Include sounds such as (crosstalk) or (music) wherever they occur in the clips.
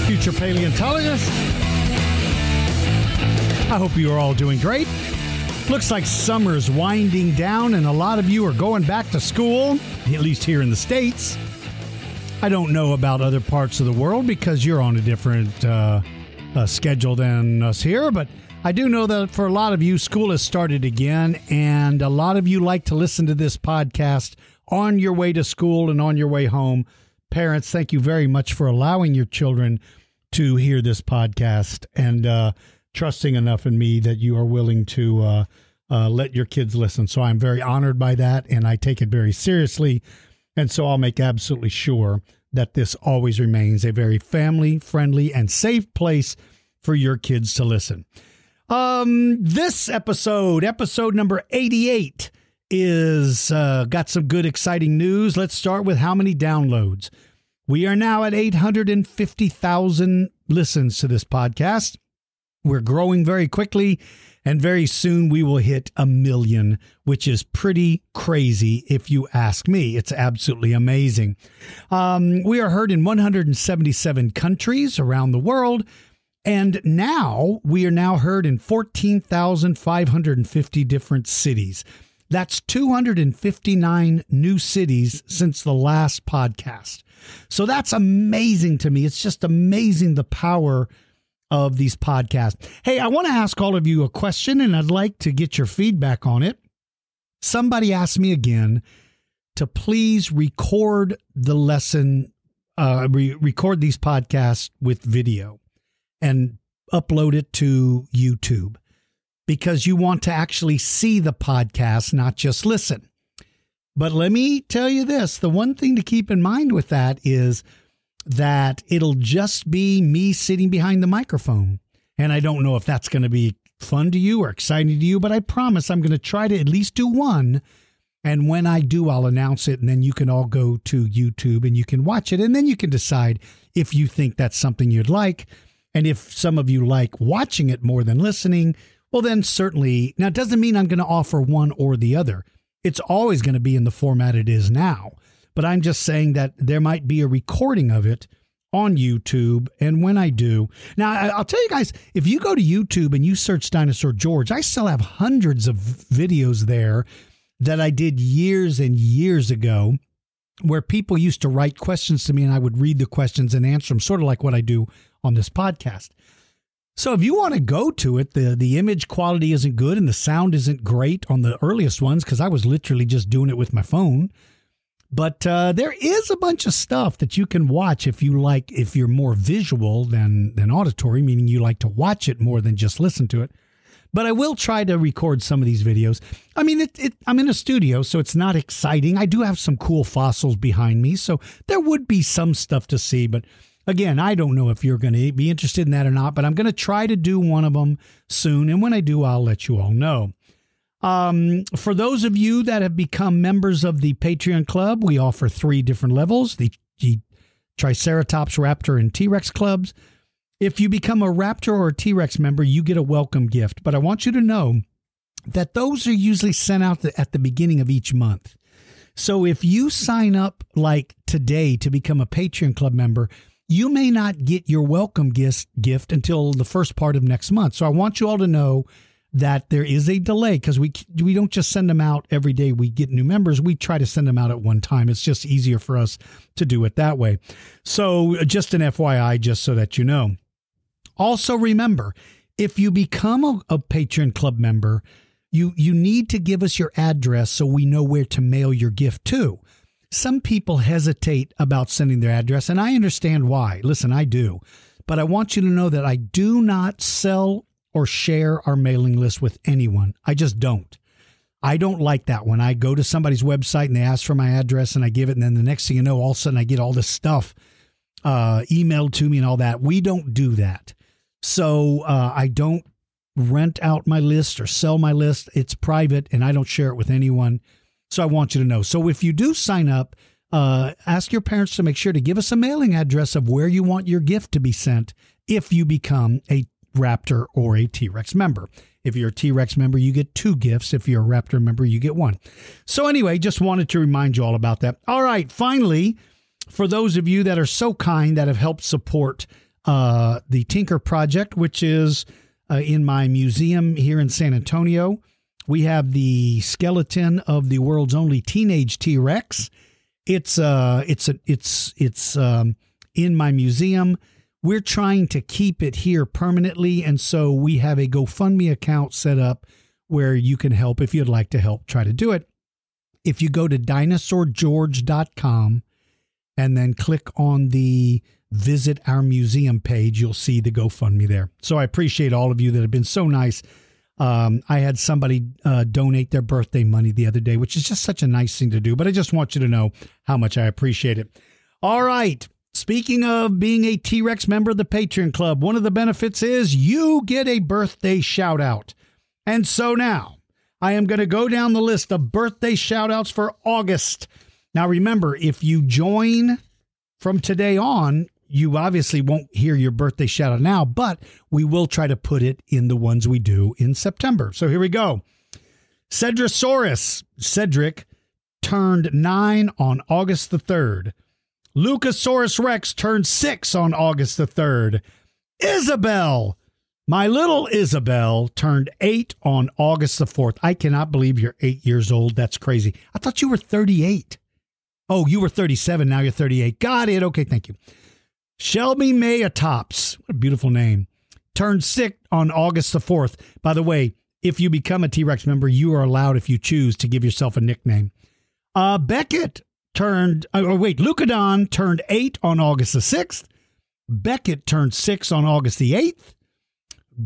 Future paleontologists. I hope you are all doing great. Looks like summer's winding down, and a lot of you are going back to school, at least here in the States. I don't know about other parts of the world because you're on a different uh, uh, schedule than us here, but I do know that for a lot of you, school has started again, and a lot of you like to listen to this podcast on your way to school and on your way home. Parents, thank you very much for allowing your children to hear this podcast and uh, trusting enough in me that you are willing to uh, uh, let your kids listen. So I'm very honored by that, and I take it very seriously. And so I'll make absolutely sure that this always remains a very family friendly and safe place for your kids to listen. Um, this episode, episode number 88, is uh, got some good, exciting news. Let's start with how many downloads. We are now at 850,000 listens to this podcast. We're growing very quickly, and very soon we will hit a million, which is pretty crazy if you ask me. It's absolutely amazing. Um, we are heard in 177 countries around the world. And now we are now heard in 14,550 different cities. That's 259 new cities since the last podcast. So that's amazing to me. It's just amazing the power of these podcasts. Hey, I want to ask all of you a question and I'd like to get your feedback on it. Somebody asked me again to please record the lesson, uh, re- record these podcasts with video and upload it to YouTube because you want to actually see the podcast, not just listen. But let me tell you this the one thing to keep in mind with that is that it'll just be me sitting behind the microphone. And I don't know if that's going to be fun to you or exciting to you, but I promise I'm going to try to at least do one. And when I do, I'll announce it, and then you can all go to YouTube and you can watch it. And then you can decide if you think that's something you'd like. And if some of you like watching it more than listening, well, then certainly. Now, it doesn't mean I'm going to offer one or the other. It's always going to be in the format it is now. But I'm just saying that there might be a recording of it on YouTube. And when I do, now I'll tell you guys, if you go to YouTube and you search Dinosaur George, I still have hundreds of videos there that I did years and years ago where people used to write questions to me and I would read the questions and answer them, sort of like what I do on this podcast. So if you want to go to it, the the image quality isn't good and the sound isn't great on the earliest ones because I was literally just doing it with my phone. But uh, there is a bunch of stuff that you can watch if you like, if you're more visual than than auditory, meaning you like to watch it more than just listen to it. But I will try to record some of these videos. I mean, it, it, I'm in a studio, so it's not exciting. I do have some cool fossils behind me, so there would be some stuff to see. But again, I don't know if you're going to be interested in that or not. But I'm going to try to do one of them soon, and when I do, I'll let you all know. Um, for those of you that have become members of the Patreon Club, we offer three different levels the, the Triceratops, Raptor, and T Rex clubs. If you become a Raptor or T Rex member, you get a welcome gift. But I want you to know that those are usually sent out at the beginning of each month. So if you sign up like today to become a Patreon Club member, you may not get your welcome gift, gift until the first part of next month. So I want you all to know that there is a delay because we we don't just send them out every day we get new members. We try to send them out at one time. It's just easier for us to do it that way. So uh, just an fyi just so that you know. Also remember if you become a, a Patreon Club member you you need to give us your address so we know where to mail your gift to some people hesitate about sending their address and i understand why listen i do but i want you to know that i do not sell or share our mailing list with anyone. I just don't. I don't like that when I go to somebody's website and they ask for my address and I give it, and then the next thing you know, all of a sudden I get all this stuff uh, emailed to me and all that. We don't do that. So uh, I don't rent out my list or sell my list. It's private and I don't share it with anyone. So I want you to know. So if you do sign up, uh, ask your parents to make sure to give us a mailing address of where you want your gift to be sent if you become a Raptor or a T Rex member. If you're a T Rex member, you get two gifts. If you're a Raptor member, you get one. So, anyway, just wanted to remind you all about that. All right, finally, for those of you that are so kind that have helped support uh, the Tinker Project, which is uh, in my museum here in San Antonio, we have the skeleton of the world's only teenage T Rex. It's uh, it's a, it's it's um, in my museum. We're trying to keep it here permanently, and so we have a GoFundMe account set up where you can help if you'd like to help try to do it. If you go to dinosaurgeorge.com and then click on the visit our museum page, you'll see the GoFundMe there. So I appreciate all of you that have been so nice. Um, I had somebody uh, donate their birthday money the other day, which is just such a nice thing to do. But I just want you to know how much I appreciate it. All right. Speaking of being a T Rex member of the Patreon Club, one of the benefits is you get a birthday shout out. And so now I am going to go down the list of birthday shout outs for August. Now, remember, if you join from today on, you obviously won't hear your birthday shout out now, but we will try to put it in the ones we do in September. So here we go. Cedrosaurus, Cedric, turned nine on August the 3rd. Lucasaurus Rex turned six on August the 3rd. Isabel, my little Isabel, turned eight on August the 4th. I cannot believe you're eight years old. That's crazy. I thought you were 38. Oh, you were 37. Now you're 38. Got it. Okay, thank you. Shelby Mayatops, what a beautiful name, turned six on August the 4th. By the way, if you become a T Rex member, you are allowed, if you choose, to give yourself a nickname. Uh, Beckett turned, uh, oh, wait, Lucadon turned eight on August the 6th. Beckett turned six on August the 8th.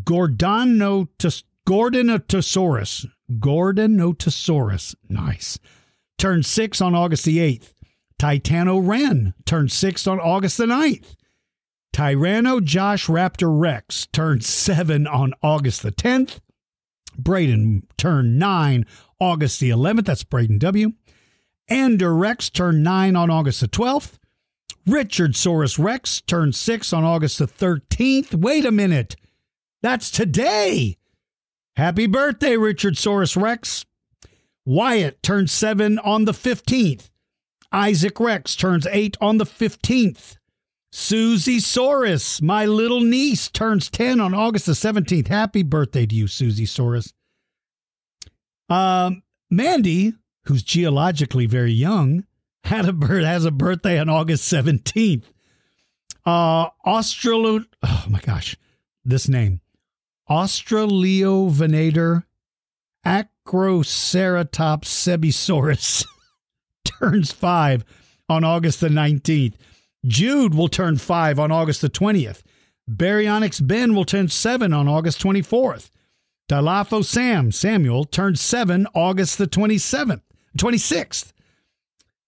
Gordonotus, Gordonotosaurus, Gordonotosaurus, nice, turned six on August the 8th. Titano Ren turned six on August the 9th. Tyranno Josh Raptor Rex turned seven on August the 10th. Braden turned nine August the 11th. That's Braden W. Ander Rex turned 9 on August the 12th. Richard Saurus Rex turned 6 on August the 13th. Wait a minute. That's today. Happy birthday, Richard Saurus Rex. Wyatt turned 7 on the 15th. Isaac Rex turns 8 on the 15th. Susie Saurus, my little niece, turns 10 on August the 17th. Happy birthday to you, Susie Saurus. Um, Mandy who's geologically very young, had a birth has a birthday on August 17th. Uh Australo oh my gosh, this name. Australiovenator Acroceratops sebisaurus (laughs) turns five on August the 19th. Jude will turn five on August the 20th. Baryonyx Ben will turn seven on August 24th. Dilapho Sam Samuel turns seven August the 27th. 26th.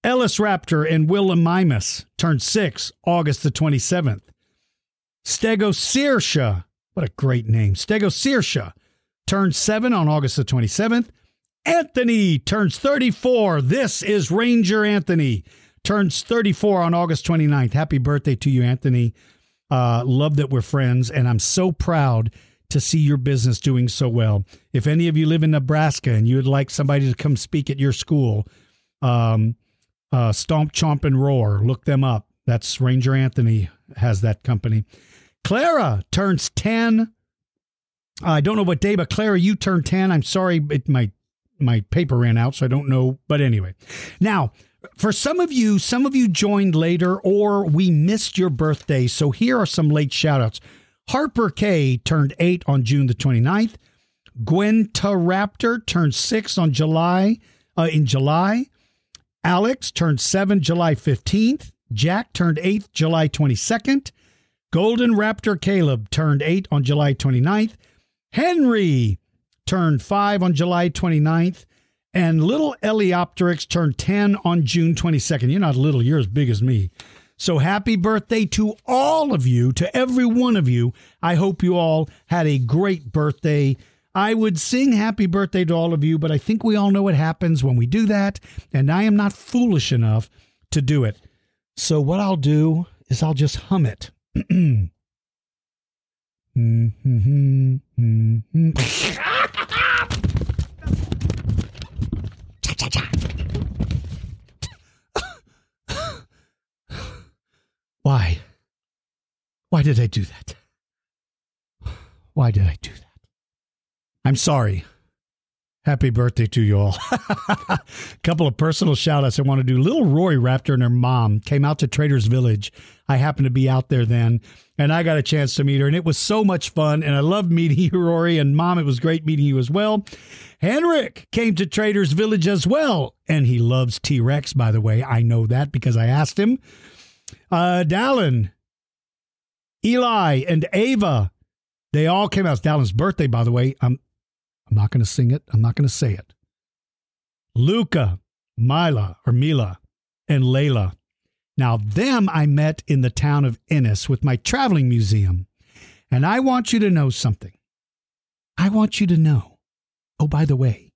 Ellis Raptor and Willamimus turned six August the 27th. Stegocersha, what a great name. Stegocersha turned seven on August the 27th. Anthony turns 34. This is Ranger Anthony. Turns 34 on August 29th. Happy birthday to you, Anthony. Uh, love that we're friends, and I'm so proud to see your business doing so well. If any of you live in Nebraska and you would like somebody to come speak at your school, um, uh, Stomp, Chomp, and Roar, look them up. That's Ranger Anthony has that company. Clara turns 10. I don't know what day, but Clara, you turned 10. I'm sorry, it, my my paper ran out, so I don't know. But anyway, now for some of you, some of you joined later or we missed your birthday. So here are some late shout outs. Harper K turned eight on June the 29th. Gwenta Raptor turned six on July uh, in July. Alex turned seven July 15th. Jack turned eight July 22nd. Golden Raptor Caleb turned eight on July 29th. Henry turned five on July 29th. And little Eleopteryx turned 10 on June 22nd. You're not little, you're as big as me. So happy birthday to all of you, to every one of you. I hope you all had a great birthday. I would sing happy birthday to all of you, but I think we all know what happens when we do that, and I am not foolish enough to do it. So what I'll do is I'll just hum it. (clears throat) Mm-hmm, mm-hmm, mm-hmm. Why? Why did I do that? Why did I do that? I'm sorry. Happy birthday to you all. A (laughs) couple of personal shout outs I want to do. Little Rory Raptor and her mom came out to Traders Village. I happened to be out there then, and I got a chance to meet her, and it was so much fun. And I loved meeting (laughs) you, Rory. And mom, it was great meeting you as well. Henrik came to Traders Village as well, and he loves T Rex, by the way. I know that because I asked him. Uh, Dallin, Eli, and Ava, they all came out. It's Dallin's birthday, by the way. I'm I'm not going to sing it. I'm not going to say it. Luca, Mila, or Mila, and Layla. Now, them I met in the town of Ennis with my traveling museum. And I want you to know something. I want you to know, oh, by the way,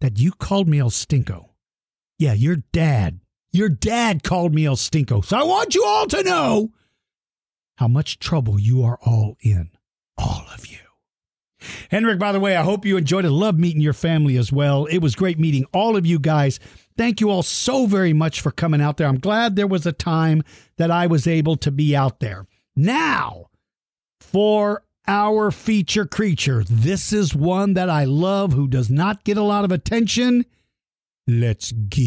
that you called me El Stinko. Yeah, your dad, your dad called me El Stinko. So I want you all to know how much trouble you are all in. All of you. Henrik, by the way, I hope you enjoyed it. Love meeting your family as well. It was great meeting all of you guys. Thank you all so very much for coming out there. I'm glad there was a time that I was able to be out there. Now, for our feature creature, this is one that I love who does not get a lot of attention. Let's go.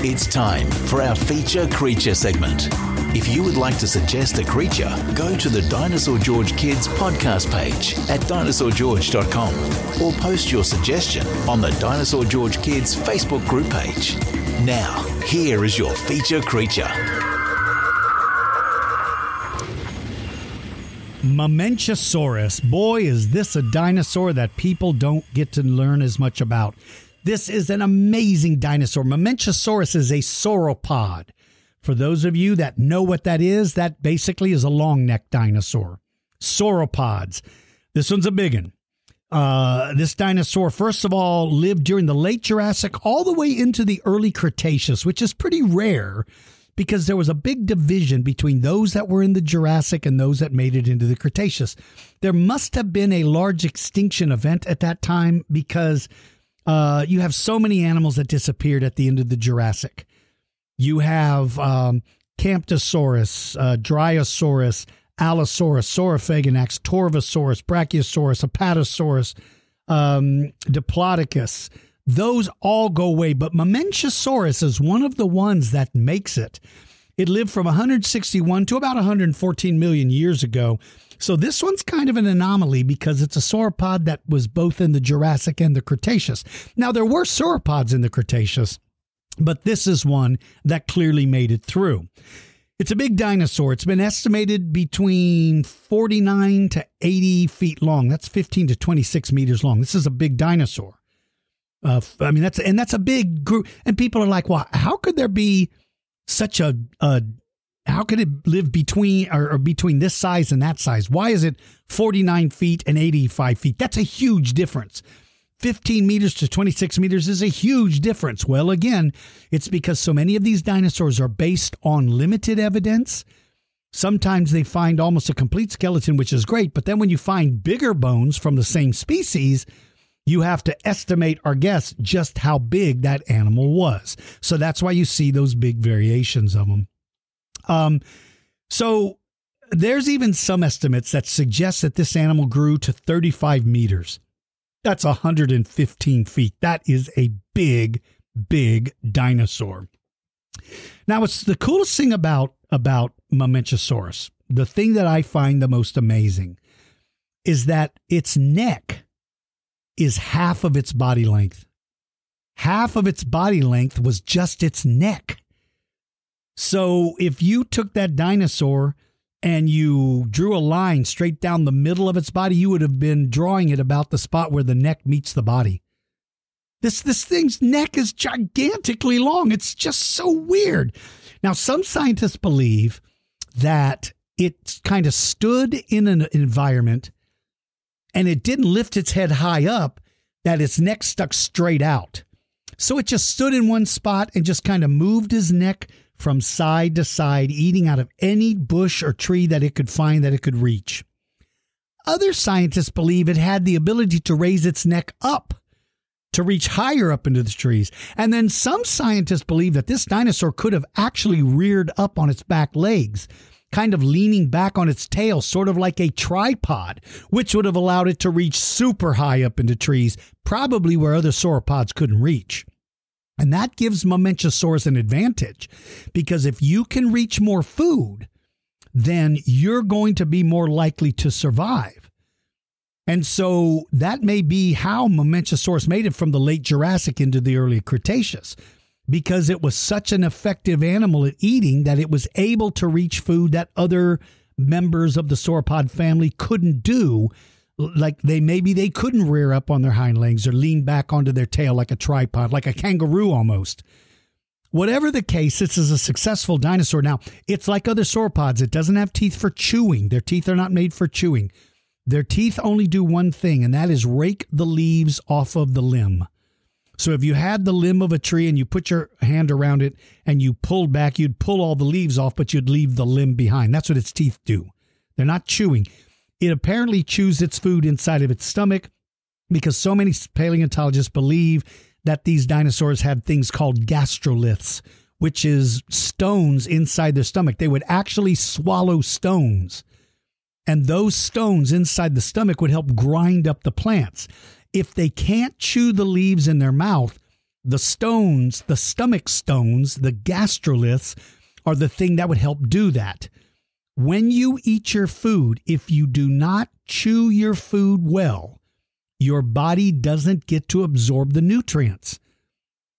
It's time for our feature creature segment. If you would like to suggest a creature, go to the Dinosaur George Kids podcast page at dinosaurgeorge.com or post your suggestion on the Dinosaur George Kids Facebook group page. Now, here is your feature creature. Mamenchisaurus. Boy, is this a dinosaur that people don't get to learn as much about. This is an amazing dinosaur. Mamenchisaurus is a sauropod. For those of you that know what that is, that basically is a long neck dinosaur. Sauropods. This one's a big one. Uh, this dinosaur, first of all, lived during the late Jurassic all the way into the early Cretaceous, which is pretty rare because there was a big division between those that were in the Jurassic and those that made it into the Cretaceous. There must have been a large extinction event at that time because uh, you have so many animals that disappeared at the end of the Jurassic. You have um, Camptosaurus, uh, Dryosaurus, Allosaurus, Saurophaganax, Torvosaurus, Brachiosaurus, Apatosaurus, um, Diplodocus. Those all go away, but Mamenchisaurus is one of the ones that makes it. It lived from 161 to about 114 million years ago. So this one's kind of an anomaly because it's a sauropod that was both in the Jurassic and the Cretaceous. Now, there were sauropods in the Cretaceous, but this is one that clearly made it through. It's a big dinosaur. It's been estimated between 49 to 80 feet long. That's 15 to 26 meters long. This is a big dinosaur. Uh, I mean, that's and that's a big group. And people are like, "Well, how could there be such a, a how could it live between or, or, between this size and that size? Why is it 49 feet and 85 feet? That's a huge difference. 15 meters to 26 meters is a huge difference. Well, again, it's because so many of these dinosaurs are based on limited evidence. Sometimes they find almost a complete skeleton, which is great, but then when you find bigger bones from the same species, you have to estimate or guess just how big that animal was. So that's why you see those big variations of them. Um, so there's even some estimates that suggest that this animal grew to 35 meters. That's 115 feet. That is a big, big dinosaur. Now, it's the coolest thing about about Mamenchisaurus. The thing that I find the most amazing is that its neck is half of its body length. Half of its body length was just its neck. So if you took that dinosaur and you drew a line straight down the middle of its body, you would have been drawing it about the spot where the neck meets the body. This this thing's neck is gigantically long. It's just so weird. Now, some scientists believe that it kind of stood in an environment and it didn't lift its head high up, that its neck stuck straight out. So it just stood in one spot and just kind of moved his neck from side to side, eating out of any bush or tree that it could find that it could reach. Other scientists believe it had the ability to raise its neck up to reach higher up into the trees. And then some scientists believe that this dinosaur could have actually reared up on its back legs, kind of leaning back on its tail, sort of like a tripod, which would have allowed it to reach super high up into trees, probably where other sauropods couldn't reach. And that gives Mamenchisaurus an advantage because if you can reach more food, then you're going to be more likely to survive. And so that may be how Mamenchisaurus made it from the late Jurassic into the early Cretaceous because it was such an effective animal at eating that it was able to reach food that other members of the sauropod family couldn't do like they maybe they couldn't rear up on their hind legs or lean back onto their tail like a tripod, like a kangaroo almost. Whatever the case, this is a successful dinosaur. Now, it's like other sauropods. It doesn't have teeth for chewing. Their teeth are not made for chewing. Their teeth only do one thing, and that is rake the leaves off of the limb. So if you had the limb of a tree and you put your hand around it and you pulled back, you'd pull all the leaves off, but you'd leave the limb behind. That's what its teeth do. They're not chewing. It apparently chews its food inside of its stomach because so many paleontologists believe that these dinosaurs had things called gastroliths, which is stones inside their stomach. They would actually swallow stones. And those stones inside the stomach would help grind up the plants. If they can't chew the leaves in their mouth, the stones, the stomach stones, the gastroliths, are the thing that would help do that. When you eat your food, if you do not chew your food well, your body doesn't get to absorb the nutrients.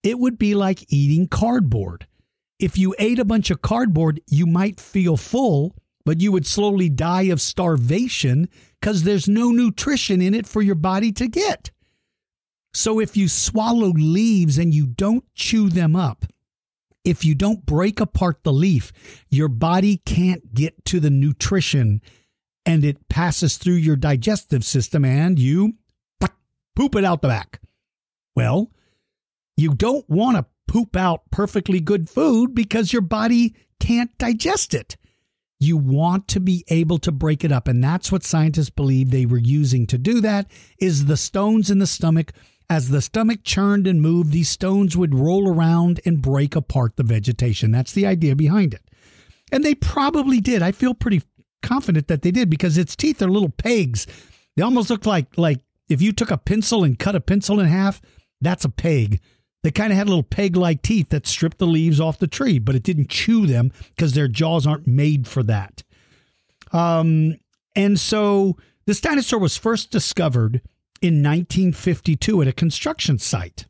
It would be like eating cardboard. If you ate a bunch of cardboard, you might feel full, but you would slowly die of starvation because there's no nutrition in it for your body to get. So if you swallow leaves and you don't chew them up, if you don't break apart the leaf, your body can't get to the nutrition and it passes through your digestive system and you poop it out the back. Well, you don't want to poop out perfectly good food because your body can't digest it. You want to be able to break it up and that's what scientists believe they were using to do that is the stones in the stomach as the stomach churned and moved, these stones would roll around and break apart the vegetation. That's the idea behind it. And they probably did. I feel pretty confident that they did because its teeth are little pegs. They almost look like like if you took a pencil and cut a pencil in half, that's a peg. They kind of had little peg-like teeth that stripped the leaves off the tree, but it didn't chew them because their jaws aren't made for that. Um, and so this dinosaur was first discovered in 1952 at a construction site.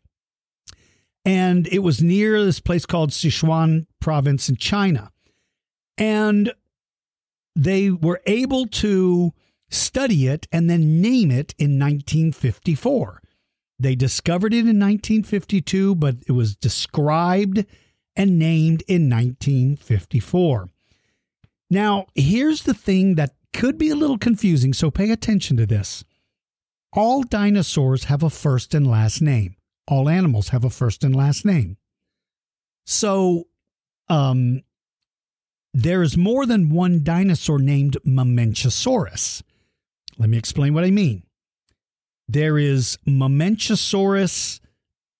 And it was near this place called Sichuan province in China. And they were able to study it and then name it in 1954. They discovered it in 1952, but it was described and named in 1954. Now, here's the thing that could be a little confusing, so pay attention to this. All dinosaurs have a first and last name. All animals have a first and last name. So, um, there is more than one dinosaur named Mamenchisaurus. Let me explain what I mean. There is Mamenchisaurus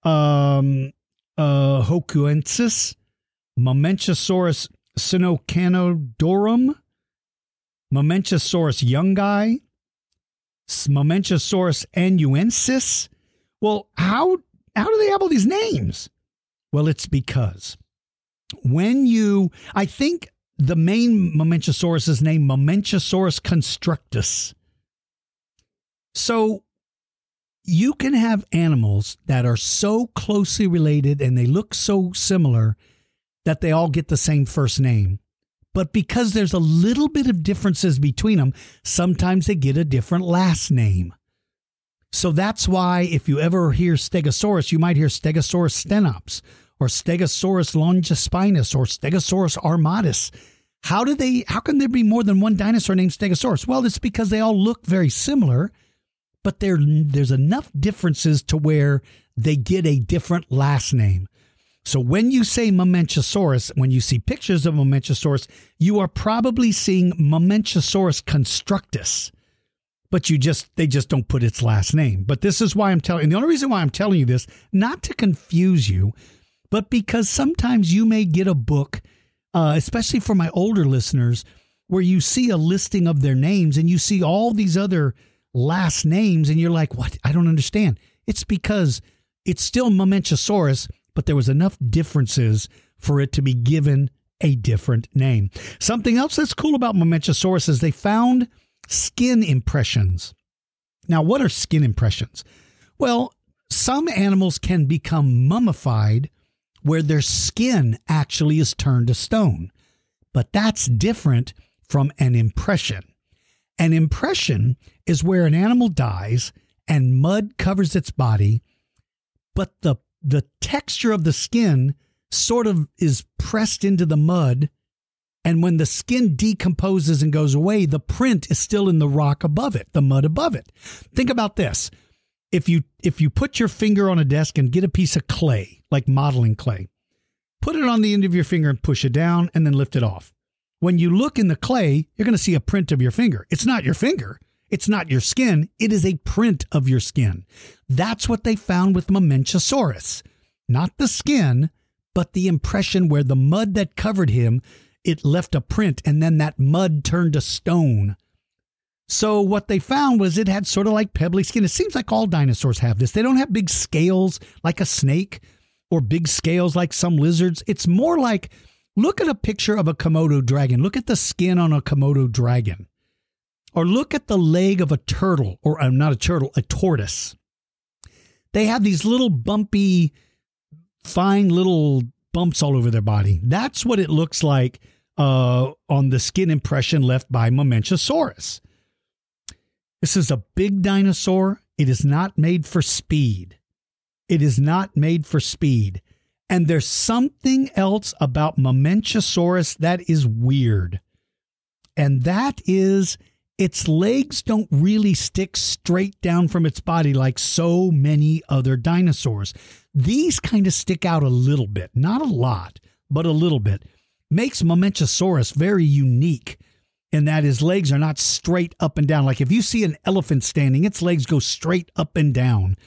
um, uh, hochuanensis, Mamenchisaurus sinocanadorum, Mamenchisaurus youngi, Mamenchisaurus anyuensis. Well, how how do they have all these names? Well, it's because when you, I think the main Mamenchisaurus is named Mamenchisaurus constructus. So you can have animals that are so closely related and they look so similar that they all get the same first name. But because there's a little bit of differences between them, sometimes they get a different last name. So that's why if you ever hear Stegosaurus, you might hear Stegosaurus stenops or Stegosaurus longispinus or Stegosaurus armatus. How do they how can there be more than one dinosaur named Stegosaurus? Well, it's because they all look very similar, but there there's enough differences to where they get a different last name. So when you say Mamenchisaurus, when you see pictures of Mamenchisaurus, you are probably seeing Mamenchisaurus constructus. But you just they just don't put its last name. But this is why I'm telling and the only reason why I'm telling you this, not to confuse you, but because sometimes you may get a book, uh, especially for my older listeners, where you see a listing of their names and you see all these other last names and you're like, what? I don't understand. It's because it's still Mamenchisaurus, but there was enough differences for it to be given a different name. Something else that's cool about Mamenchisaurus is they found skin impressions. Now, what are skin impressions? Well, some animals can become mummified where their skin actually is turned to stone. But that's different from an impression. An impression is where an animal dies and mud covers its body, but the, the texture of the skin sort of is pressed into the mud. And when the skin decomposes and goes away, the print is still in the rock above it, the mud above it. Think about this if you if you put your finger on a desk and get a piece of clay, like modeling clay, put it on the end of your finger and push it down and then lift it off. When you look in the clay, you're going to see a print of your finger. It's not your finger. It's not your skin. It is a print of your skin. That's what they found with Mamenchisaurus. Not the skin, but the impression where the mud that covered him, it left a print and then that mud turned to stone so what they found was it had sort of like pebbly skin. It seems like all dinosaurs have this. They don't have big scales like a snake or big scales like some lizards. It's more like look at a picture of a Komodo dragon. Look at the skin on a Komodo dragon. Or look at the leg of a turtle or uh, not a turtle, a tortoise. They have these little bumpy fine little bumps all over their body. That's what it looks like uh, on the skin impression left by Mamenchisaurus. This is a big dinosaur. It is not made for speed. It is not made for speed. And there's something else about Mamenchisaurus that is weird. And that is its legs don't really stick straight down from its body like so many other dinosaurs. These kind of stick out a little bit, not a lot, but a little bit. Makes Mamenchisaurus very unique in that his legs are not straight up and down. Like if you see an elephant standing, its legs go straight up and down.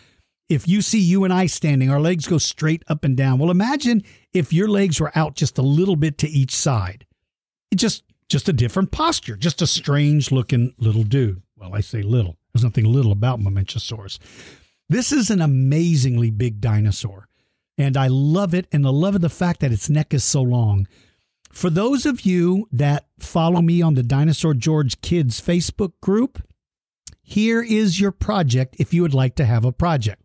If you see you and I standing, our legs go straight up and down. Well, imagine if your legs were out just a little bit to each side. It just just a different posture, just a strange looking little dude. Well, I say little. There's nothing little about Mamenchisaurus. This is an amazingly big dinosaur. And I love it and I love the fact that its neck is so long. For those of you that follow me on the Dinosaur George Kids Facebook group, here is your project if you would like to have a project.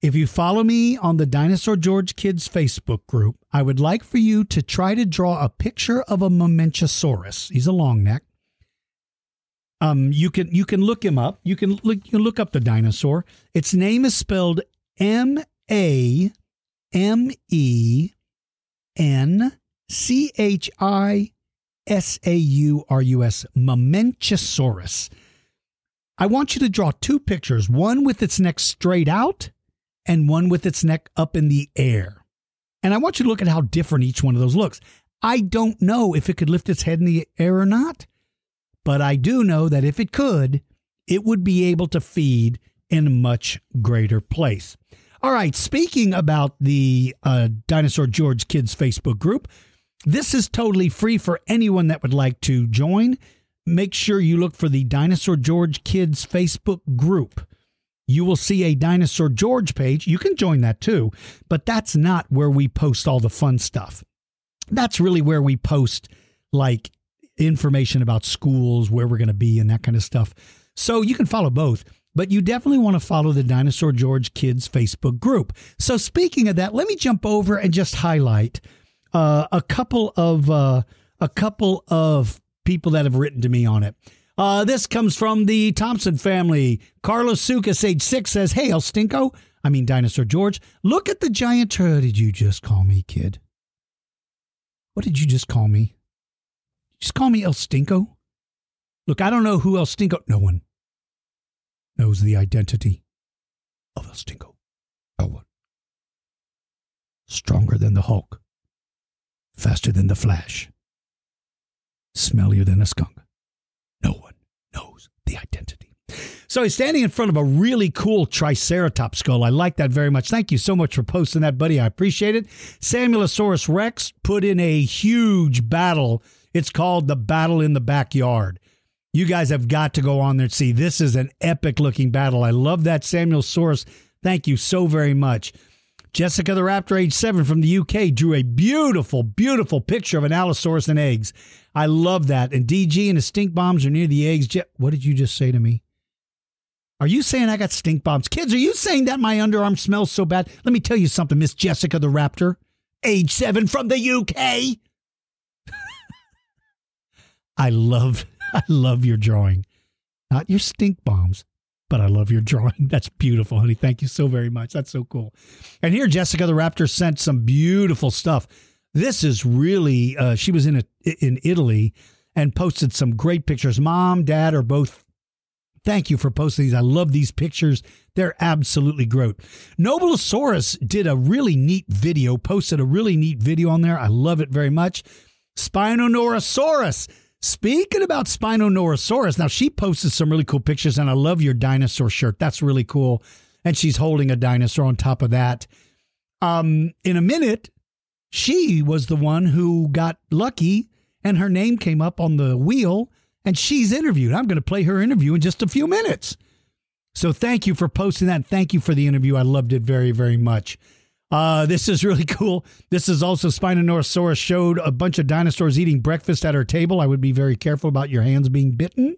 If you follow me on the Dinosaur George Kids Facebook group, I would like for you to try to draw a picture of a Mamenchisaurus. He's a long neck. Um, you can you can look him up. You can look you can look up the dinosaur. Its name is spelled M A M E N C H I S A U R U S, Mamenchisaurus. I want you to draw two pictures, one with its neck straight out and one with its neck up in the air. And I want you to look at how different each one of those looks. I don't know if it could lift its head in the air or not, but I do know that if it could, it would be able to feed in a much greater place. All right, speaking about the uh, Dinosaur George Kids Facebook group, this is totally free for anyone that would like to join. Make sure you look for the Dinosaur George Kids Facebook group. You will see a Dinosaur George page. You can join that too, but that's not where we post all the fun stuff. That's really where we post like information about schools, where we're going to be, and that kind of stuff. So you can follow both but you definitely want to follow the Dinosaur George Kids Facebook group. So, speaking of that, let me jump over and just highlight uh, a couple of uh, a couple of people that have written to me on it. Uh, this comes from the Thompson family. Carlos Sukas, age six, says, Hey, El Stinko. I mean, Dinosaur George, look at the giant. What did you just call me, kid? What did you just call me? Just call me El Stinko? Look, I don't know who El Stinko. No one knows the identity of El Stinko. No one. Stronger than the Hulk. Faster than the Flash. Smellier than a skunk. The identity. So he's standing in front of a really cool Triceratops skull. I like that very much. Thank you so much for posting that, buddy. I appreciate it. Samuelosaurus Rex put in a huge battle. It's called the Battle in the Backyard. You guys have got to go on there and see. This is an epic looking battle. I love that Samuelosaurus. Thank you so very much. Jessica the Raptor, age seven from the UK, drew a beautiful, beautiful picture of an Allosaurus and eggs. I love that. And DG and his stink bombs are near the eggs. Je- what did you just say to me? Are you saying I got stink bombs? Kids, are you saying that my underarm smells so bad? Let me tell you something, Miss Jessica the Raptor, age seven from the UK. (laughs) I love, (laughs) I love your drawing. Not your stink bombs, but I love your drawing. (laughs) That's beautiful, honey. Thank you so very much. That's so cool. And here, Jessica the Raptor sent some beautiful stuff. This is really, uh, she was in a, in Italy and posted some great pictures. Mom, dad are both Thank you for posting these. I love these pictures. They're absolutely great. Noblosaurus did a really neat video, posted a really neat video on there. I love it very much. Spinosaurus. Speaking about Spinosaurus, now she posted some really cool pictures, and I love your dinosaur shirt. That's really cool. And she's holding a dinosaur on top of that. Um, in a minute, she was the one who got lucky, and her name came up on the wheel and she's interviewed. I'm going to play her interview in just a few minutes. So thank you for posting that. Thank you for the interview. I loved it very, very much. Uh, this is really (laughs) cool. This is also Spinosaurus showed a bunch of dinosaurs eating breakfast at her table. I would be very careful about your hands being bitten.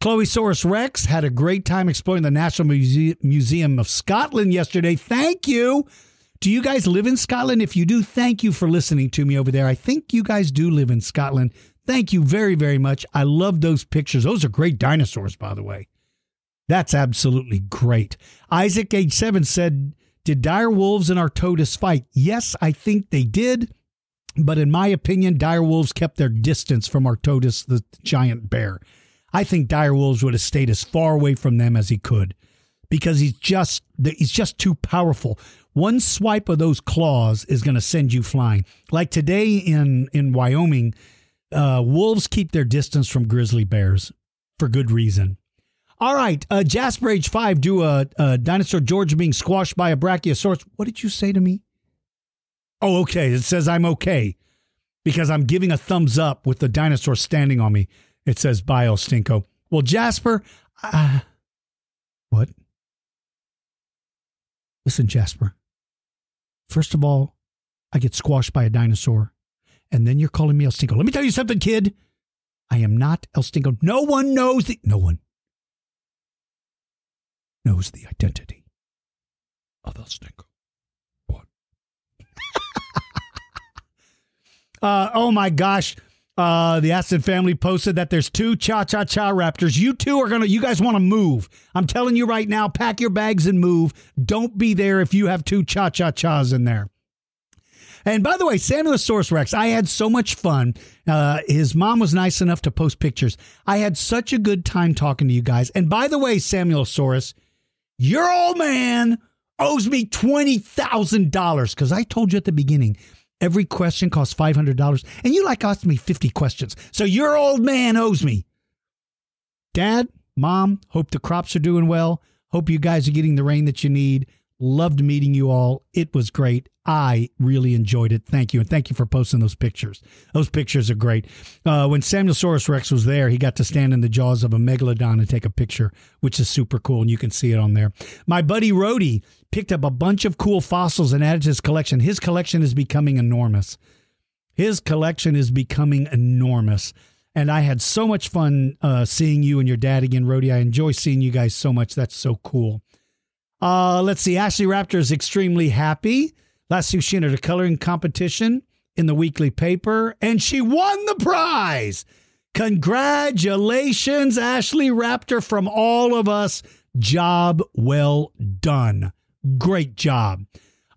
Chloe Chloesaurus Rex had a great time exploring the National Muse- Museum of Scotland yesterday. Thank you. Do you guys live in Scotland? If you do, thank you for listening to me over there. I think you guys do live in Scotland. Thank you very, very much. I love those pictures. Those are great dinosaurs, by the way. That's absolutely great. Isaac, age seven, said, Did dire wolves and Arctodus fight? Yes, I think they did. But in my opinion, dire wolves kept their distance from Arctodus, the giant bear. I think dire wolves would have stayed as far away from them as he could because he's just he's just too powerful. One swipe of those claws is going to send you flying. Like today in in Wyoming, uh, wolves keep their distance from grizzly bears for good reason. All right, uh, Jasper Age 5 do a, a dinosaur George being squashed by a brachiosaurus. What did you say to me? Oh, okay. It says I'm okay because I'm giving a thumbs up with the dinosaur standing on me. It says Bio Stinko. Well, Jasper, uh, what? Listen, Jasper. First of all, I get squashed by a dinosaur and then you're calling me El Stinko. Let me tell you something, kid. I am not El Stinko. No one knows the no one knows the identity of El Stinko. What? (laughs) uh, oh my gosh. Uh, the Aston family posted that there's two cha cha cha raptors. You two are gonna, you guys want to move. I'm telling you right now, pack your bags and move. Don't be there if you have two cha cha chas in there. And by the way, Samuelosaurus Rex, I had so much fun. Uh, his mom was nice enough to post pictures. I had such a good time talking to you guys. And by the way, Samuelosaurus, your old man owes me $20,000 because I told you at the beginning every question costs $500 and you like asked me 50 questions. So your old man owes me. Dad, mom, hope the crops are doing well. Hope you guys are getting the rain that you need. Loved meeting you all. It was great. I really enjoyed it. Thank you. And thank you for posting those pictures. Those pictures are great. Uh, when Samuelosaurus Rex was there, he got to stand in the jaws of a megalodon and take a picture, which is super cool. And you can see it on there. My buddy Rody picked up a bunch of cool fossils and added to his collection. His collection is becoming enormous. His collection is becoming enormous. And I had so much fun uh, seeing you and your dad again, Rody. I enjoy seeing you guys so much. That's so cool. Uh, let's see. Ashley Raptor is extremely happy. Last week she entered a coloring competition in the weekly paper, and she won the prize. Congratulations, Ashley Raptor, from all of us. Job well done. Great job.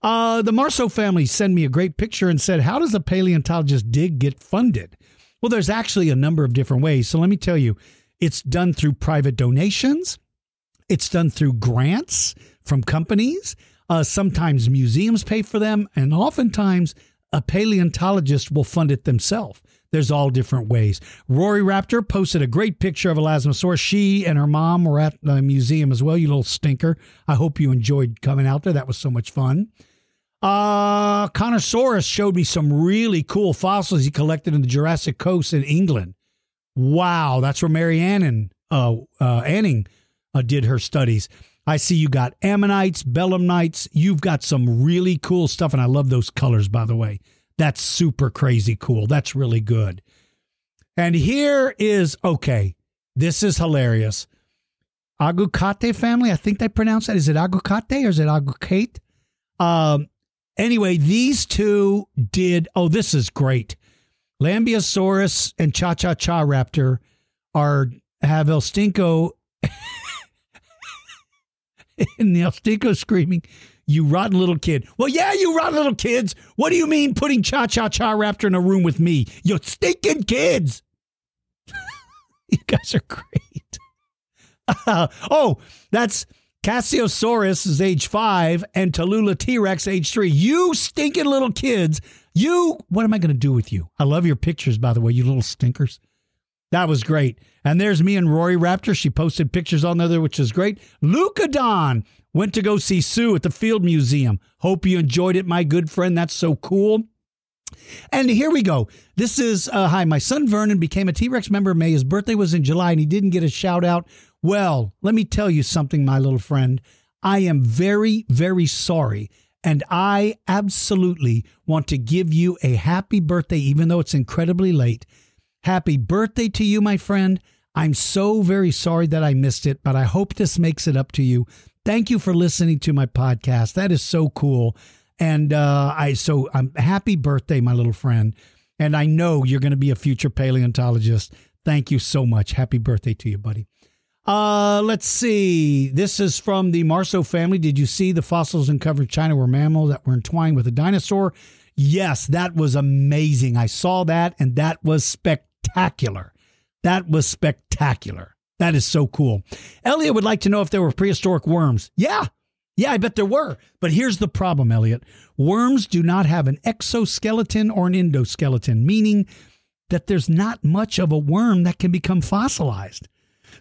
Uh, the Marceau family sent me a great picture and said, How does a paleontologist dig get funded? Well, there's actually a number of different ways. So let me tell you, it's done through private donations, it's done through grants from companies. Uh, sometimes museums pay for them, and oftentimes a paleontologist will fund it themselves. There's all different ways. Rory Raptor posted a great picture of Elasmosaurus. She and her mom were at the museum as well, you little stinker. I hope you enjoyed coming out there. That was so much fun. Uh, Connosaurus showed me some really cool fossils he collected in the Jurassic Coast in England. Wow, that's where Mary Anning, uh, uh, Anning uh, did her studies. I see you got ammonites, belemnites. You've got some really cool stuff, and I love those colors, by the way. That's super crazy cool. That's really good. And here is okay. This is hilarious. Agukate family. I think they pronounce that. Is it Agukate or is it Agukate? Um, Anyway, these two did. Oh, this is great. Lambeosaurus and Cha Cha Cha Raptor are have El Stinko (laughs) (laughs) and El Stinko screaming, "You rotten little kid!" Well, yeah, you rotten little kids. What do you mean putting Cha Cha Cha Raptor in a room with me? You stinking kids! (laughs) you guys are great. Uh, (laughs) oh, that's Casiosaurus is age five and Tallulah T Rex age three. You stinking little kids. You, what am I going to do with you? I love your pictures, by the way, you little stinkers. That was great. And there's me and Rory Raptor. She posted pictures on there, which is great. Luca Don went to go see Sue at the Field Museum. Hope you enjoyed it, my good friend. That's so cool. And here we go. This is uh, hi. My son Vernon became a T Rex member May. His birthday was in July, and he didn't get a shout out well, let me tell you something, my little friend. I am very, very sorry. And I absolutely want to give you a happy birthday, even though it's incredibly late. Happy birthday to you, my friend. I'm so very sorry that I missed it, but I hope this makes it up to you. Thank you for listening to my podcast. That is so cool. And uh, I so I'm happy birthday, my little friend. And I know you're going to be a future paleontologist. Thank you so much. Happy birthday to you, buddy. Uh, let's see. This is from the Marceau family. Did you see the fossils uncovered in China were mammals that were entwined with a dinosaur? Yes, that was amazing. I saw that and that was spectacular. That was spectacular. That is so cool. Elliot would like to know if there were prehistoric worms. Yeah. Yeah, I bet there were. But here's the problem, Elliot. Worms do not have an exoskeleton or an endoskeleton, meaning that there's not much of a worm that can become fossilized.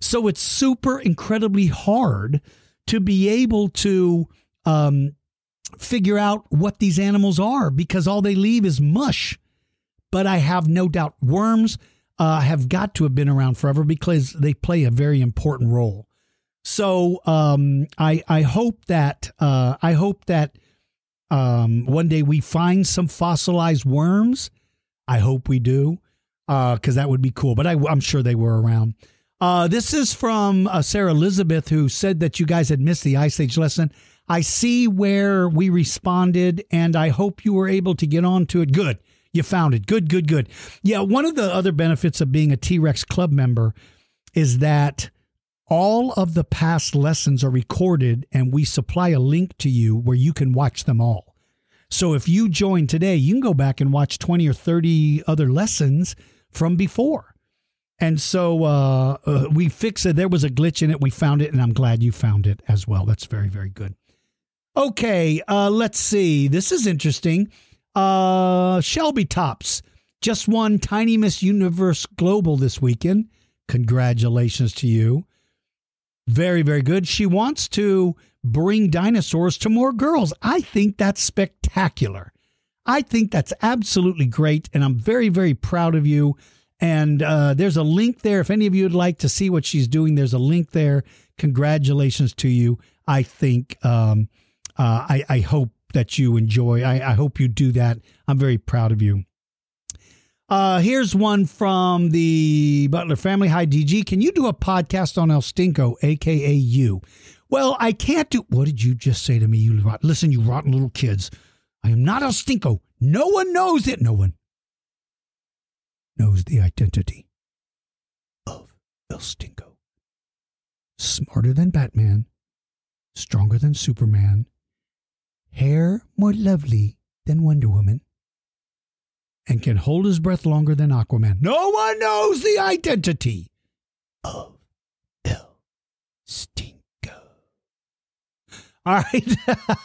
So it's super incredibly hard to be able to um, figure out what these animals are because all they leave is mush. But I have no doubt worms uh, have got to have been around forever because they play a very important role. So um, I I hope that uh, I hope that um, one day we find some fossilized worms. I hope we do because uh, that would be cool. But I, I'm sure they were around. Uh, this is from uh, Sarah Elizabeth, who said that you guys had missed the Ice Age lesson. I see where we responded, and I hope you were able to get on to it. Good. You found it. Good, good, good. Yeah, one of the other benefits of being a T Rex Club member is that all of the past lessons are recorded, and we supply a link to you where you can watch them all. So if you join today, you can go back and watch 20 or 30 other lessons from before. And so uh, uh, we fixed it. There was a glitch in it. We found it, and I'm glad you found it as well. That's very, very good. Okay, uh, let's see. This is interesting. Uh, Shelby Tops just won Tiny Miss Universe Global this weekend. Congratulations to you. Very, very good. She wants to bring dinosaurs to more girls. I think that's spectacular. I think that's absolutely great. And I'm very, very proud of you. And uh, there's a link there. If any of you would like to see what she's doing, there's a link there. Congratulations to you. I think, um, uh, I, I, hope that you enjoy. I, I, hope you do that. I'm very proud of you. Uh, here's one from the Butler family. Hi, DG. Can you do a podcast on El Stinko, aka you? Well, I can't do. What did you just say to me? You rot, listen, you rotten little kids. I am not El Stinko. No one knows it. No one knows the identity of El Stinko. Smarter than Batman, stronger than Superman, hair more lovely than Wonder Woman, and can hold his breath longer than Aquaman. No one knows the identity of El Stinko. (laughs) All right.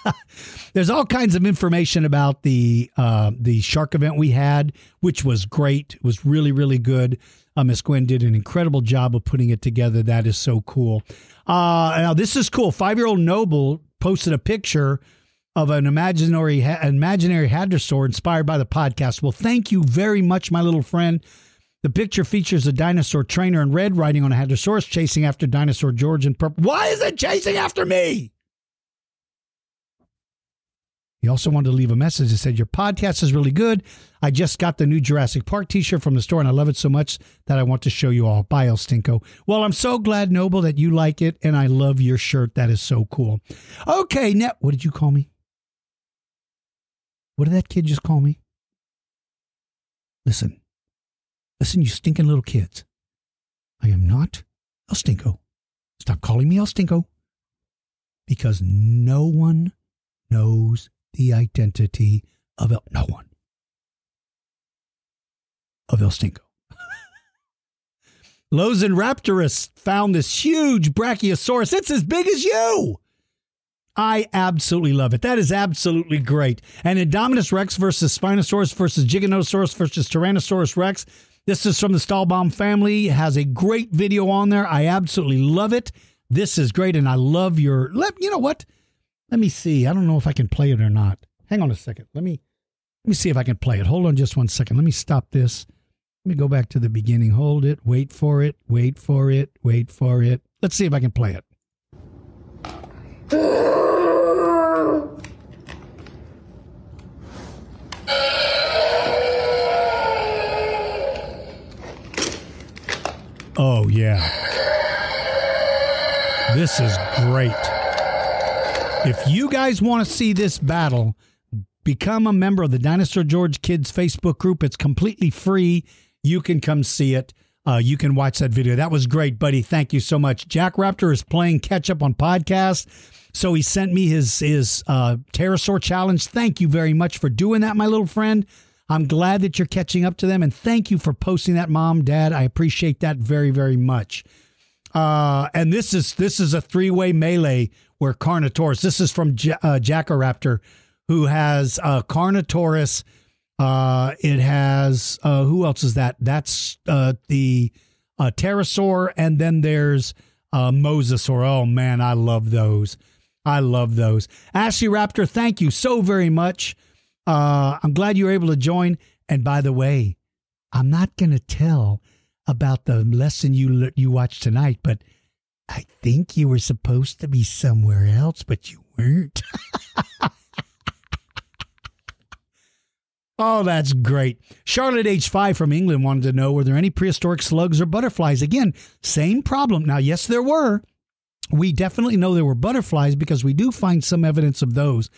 (laughs) There's all kinds of information about the uh, the shark event we had, which was great. It was really, really good. Uh, Miss Gwen did an incredible job of putting it together. That is so cool. Uh, now, this is cool. Five year old Noble posted a picture of an imaginary imaginary hadrosaur inspired by the podcast. Well, thank you very much, my little friend. The picture features a dinosaur trainer in red riding on a hadrosaurus chasing after dinosaur George in purple. Why is it chasing after me? He also wanted to leave a message that said, Your podcast is really good. I just got the new Jurassic Park t shirt from the store and I love it so much that I want to show you all. Bye, El Stinko. Well, I'm so glad, Noble, that you like it and I love your shirt. That is so cool. Okay, now, what did you call me? What did that kid just call me? Listen, listen, you stinking little kids. I am not El Stinko. Stop calling me El Stinko because no one knows the identity of El, no one of El Stinko. (laughs) Lozen Raptorus found this huge Brachiosaurus. It's as big as you. I absolutely love it. That is absolutely great. And Indominus Rex versus Spinosaurus versus Giganotosaurus versus Tyrannosaurus Rex. This is from the Stahlbaum family. It has a great video on there. I absolutely love it. This is great, and I love your. Let you know what. Let me see. I don't know if I can play it or not. Hang on a second. Let me let me see if I can play it. Hold on just one second. Let me stop this. Let me go back to the beginning. Hold it. Wait for it. Wait for it. Wait for it. Let's see if I can play it. (laughs) Oh, yeah. This is great. If you guys want to see this battle, become a member of the Dinosaur George Kids Facebook group. It's completely free. You can come see it. Uh, you can watch that video. That was great, buddy. Thank you so much. Jack Raptor is playing catch up on podcast. So he sent me his his uh, pterosaur challenge. Thank you very much for doing that, my little friend. I'm glad that you're catching up to them, and thank you for posting that, mom, dad. I appreciate that very, very much. Uh, and this is this is a three way melee where Carnotaurus. This is from J- uh, Jackaraptor, who has uh, Carnotaurus. Uh, it has uh, who else is that? That's uh, the uh, pterosaur, and then there's uh, Mosasaur. Oh man, I love those. I love those. Ashley Raptor, thank you so very much. Uh, I'm glad you were able to join. And by the way, I'm not going to tell about the lesson you you watched tonight, but I think you were supposed to be somewhere else, but you weren't. (laughs) oh, that's great. Charlotte, age five from England, wanted to know were there any prehistoric slugs or butterflies? Again, same problem. Now, yes, there were. We definitely know there were butterflies because we do find some evidence of those.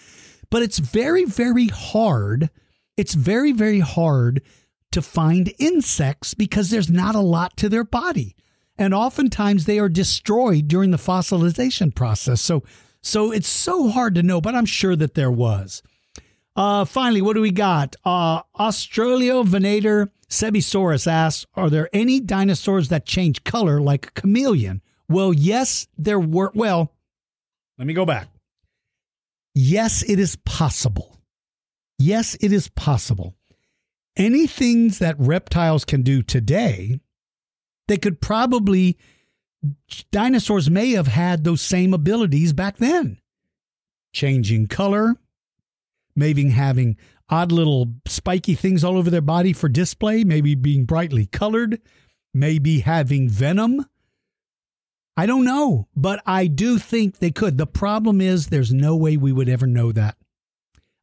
But it's very, very hard. It's very, very hard to find insects because there's not a lot to their body. And oftentimes they are destroyed during the fossilization process. So so it's so hard to know, but I'm sure that there was. Uh, finally, what do we got? Uh, Australio-venator Sebisaurus asks, are there any dinosaurs that change color like a chameleon? Well, yes, there were. Well, let me go back. Yes, it is possible. Yes, it is possible any things that reptiles can do today, they could probably, dinosaurs may have had those same abilities back then. Changing color, maybe having odd little spiky things all over their body for display, maybe being brightly colored, maybe having venom. I don't know, but I do think they could. The problem is there's no way we would ever know that.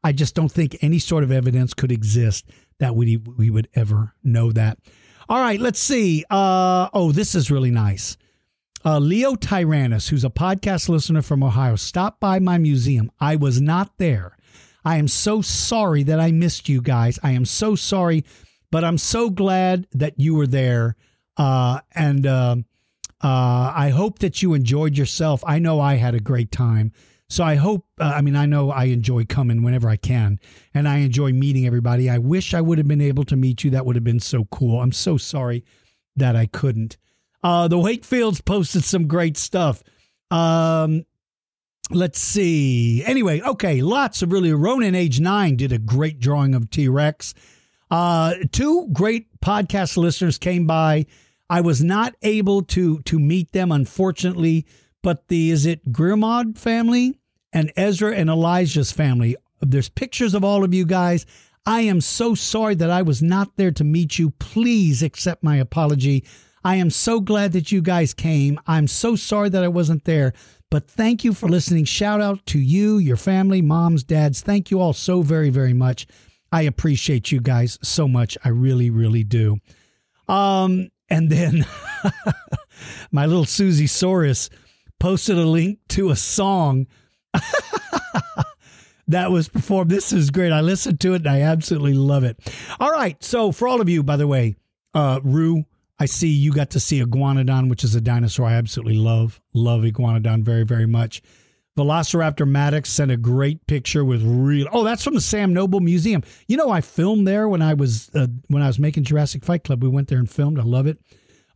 I just don't think any sort of evidence could exist that we we would ever know that. All right, let's see. Uh, oh, this is really nice. Uh, Leo Tyrannus, who's a podcast listener from Ohio, stopped by my museum. I was not there. I am so sorry that I missed you guys. I am so sorry, but I'm so glad that you were there. Uh, and uh, I hope that you enjoyed yourself. I know I had a great time. So I hope, uh, I mean, I know I enjoy coming whenever I can and I enjoy meeting everybody. I wish I would have been able to meet you. That would have been so cool. I'm so sorry that I couldn't. Uh, the Wakefields posted some great stuff. Um, let's see. Anyway, okay, lots of really. Ronan Age Nine did a great drawing of T Rex. Uh, two great podcast listeners came by. I was not able to to meet them, unfortunately. But the is it Grimod family and Ezra and Elijah's family. There's pictures of all of you guys. I am so sorry that I was not there to meet you. Please accept my apology. I am so glad that you guys came. I'm so sorry that I wasn't there, but thank you for listening. Shout out to you, your family, moms, dads. Thank you all so very, very much. I appreciate you guys so much. I really, really do. Um, and then (laughs) my little Susie Soros posted a link to a song (laughs) that was performed. This is great. I listened to it and I absolutely love it. All right. So, for all of you, by the way, uh, Rue, I see you got to see Iguanodon, which is a dinosaur I absolutely love. Love Iguanodon very, very much. Velociraptor Maddox sent a great picture with real. Oh, that's from the Sam Noble Museum. You know, I filmed there when I was uh, when I was making Jurassic Fight Club. We went there and filmed. I love it.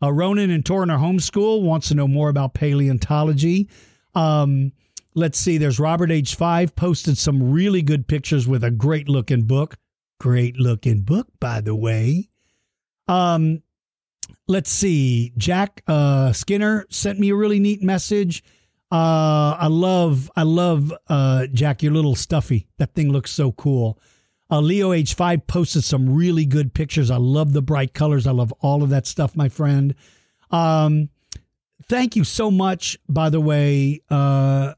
Uh, Ronan and Torrent homeschool wants to know more about paleontology. Um, let's see, there's Robert H5 posted some really good pictures with a great looking book. Great looking book, by the way. Um, let's see, Jack uh, Skinner sent me a really neat message. Uh, I love, I love uh, Jack, your little stuffy. That thing looks so cool. Uh, Leo H5 posted some really good pictures. I love the bright colors. I love all of that stuff, my friend. Um, thank you so much, by the way. Uh,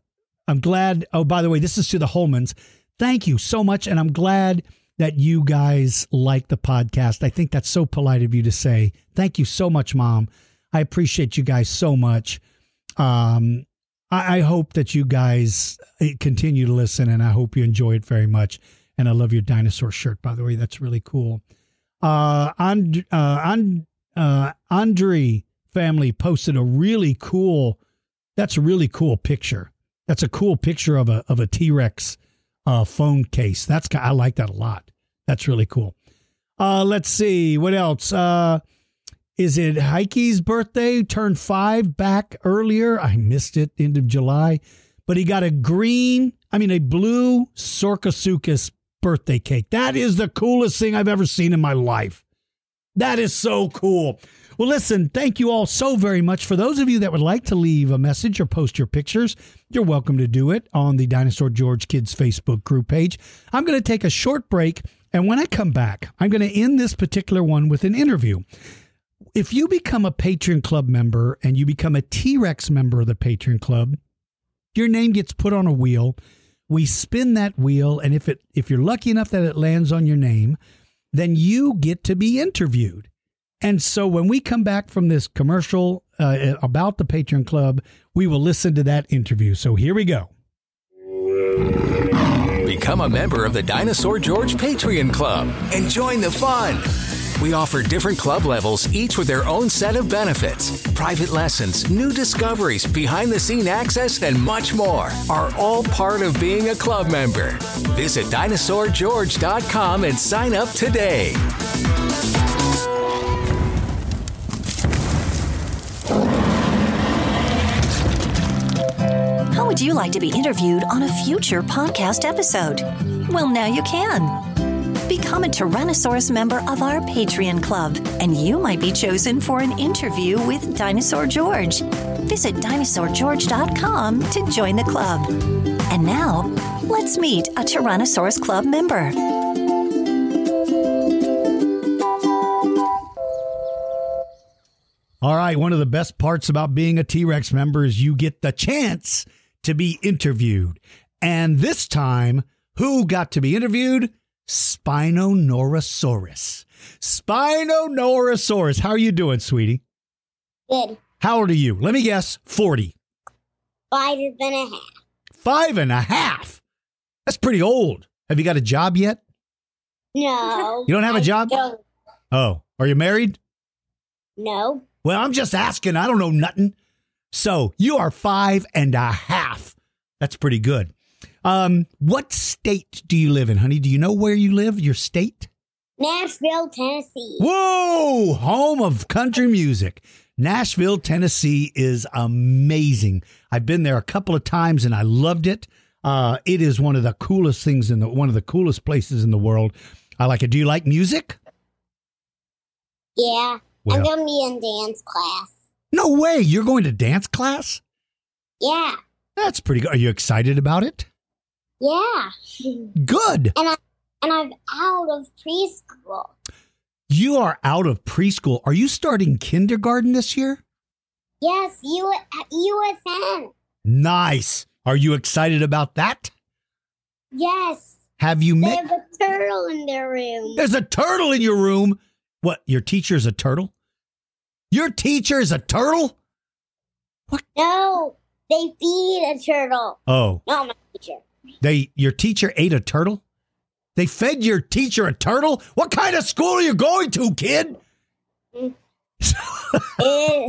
I'm glad. Oh, by the way, this is to the Holmans. Thank you so much. And I'm glad that you guys like the podcast. I think that's so polite of you to say. Thank you so much, Mom. I appreciate you guys so much. Um, I, I hope that you guys uh, continue to listen and I hope you enjoy it very much. And I love your dinosaur shirt, by the way. That's really cool. Uh, And, uh, And, uh, Andre family posted a really cool, that's a really cool picture that's a cool picture of a of a T Rex uh, phone case. That's I like that a lot. That's really cool. Uh, let's see what else. Uh, is it Heike's birthday? Turned five back earlier. I missed it end of July, but he got a green. I mean a blue Sarcosuchus birthday cake. That is the coolest thing I've ever seen in my life. That is so cool. Well, listen, thank you all so very much. For those of you that would like to leave a message or post your pictures, you're welcome to do it on the Dinosaur George Kids Facebook group page. I'm going to take a short break, and when I come back, I'm going to end this particular one with an interview. If you become a Patreon Club member and you become a T Rex member of the Patreon Club, your name gets put on a wheel. We spin that wheel, and if it if you're lucky enough that it lands on your name, then you get to be interviewed. And so when we come back from this commercial uh, about the Patreon Club, we will listen to that interview. So here we go. Become a member of the Dinosaur George Patreon Club and join the fun. We offer different club levels, each with their own set of benefits. Private lessons, new discoveries, behind the scene access, and much more are all part of being a club member. Visit dinosaurgeorge.com and sign up today. How would you like to be interviewed on a future podcast episode? Well, now you can. Become a Tyrannosaurus member of our Patreon club, and you might be chosen for an interview with Dinosaur George. Visit dinosaurgeorge.com to join the club. And now, let's meet a Tyrannosaurus Club member. All right, one of the best parts about being a T Rex member is you get the chance to be interviewed. And this time, who got to be interviewed? Spinosaurus. Spinosaurus. How are you doing, sweetie? Good. How old are you? Let me guess 40. Five and a half. Five and a half. That's pretty old. Have you got a job yet? No. You don't have a job? don't. Oh, are you married? No. Well, I'm just asking. I don't know nothing. So you are five and a half. That's pretty good. Um, what state do you live in, honey? Do you know where you live? Your state? Nashville, Tennessee. Whoa, home of country music. Nashville, Tennessee is amazing. I've been there a couple of times and I loved it. Uh, it is one of the coolest things in the one of the coolest places in the world. I like it. Do you like music? Yeah. Well- I'm gonna be in dance class. No way. You're going to dance class? Yeah. That's pretty good. Are you excited about it? Yeah. Good. and I and I'm out of preschool. You are out of preschool. Are you starting kindergarten this year? Yes, you at USN. Nice. Are you excited about that? Yes. Have you They met? have a turtle in their room. There's a turtle in your room. What? Your teacher's a turtle? Your teacher is a turtle? What? No, they feed a turtle. Oh, Not my teacher. They your teacher ate a turtle? They fed your teacher a turtle? What kind of school are you going to, kid? (laughs) They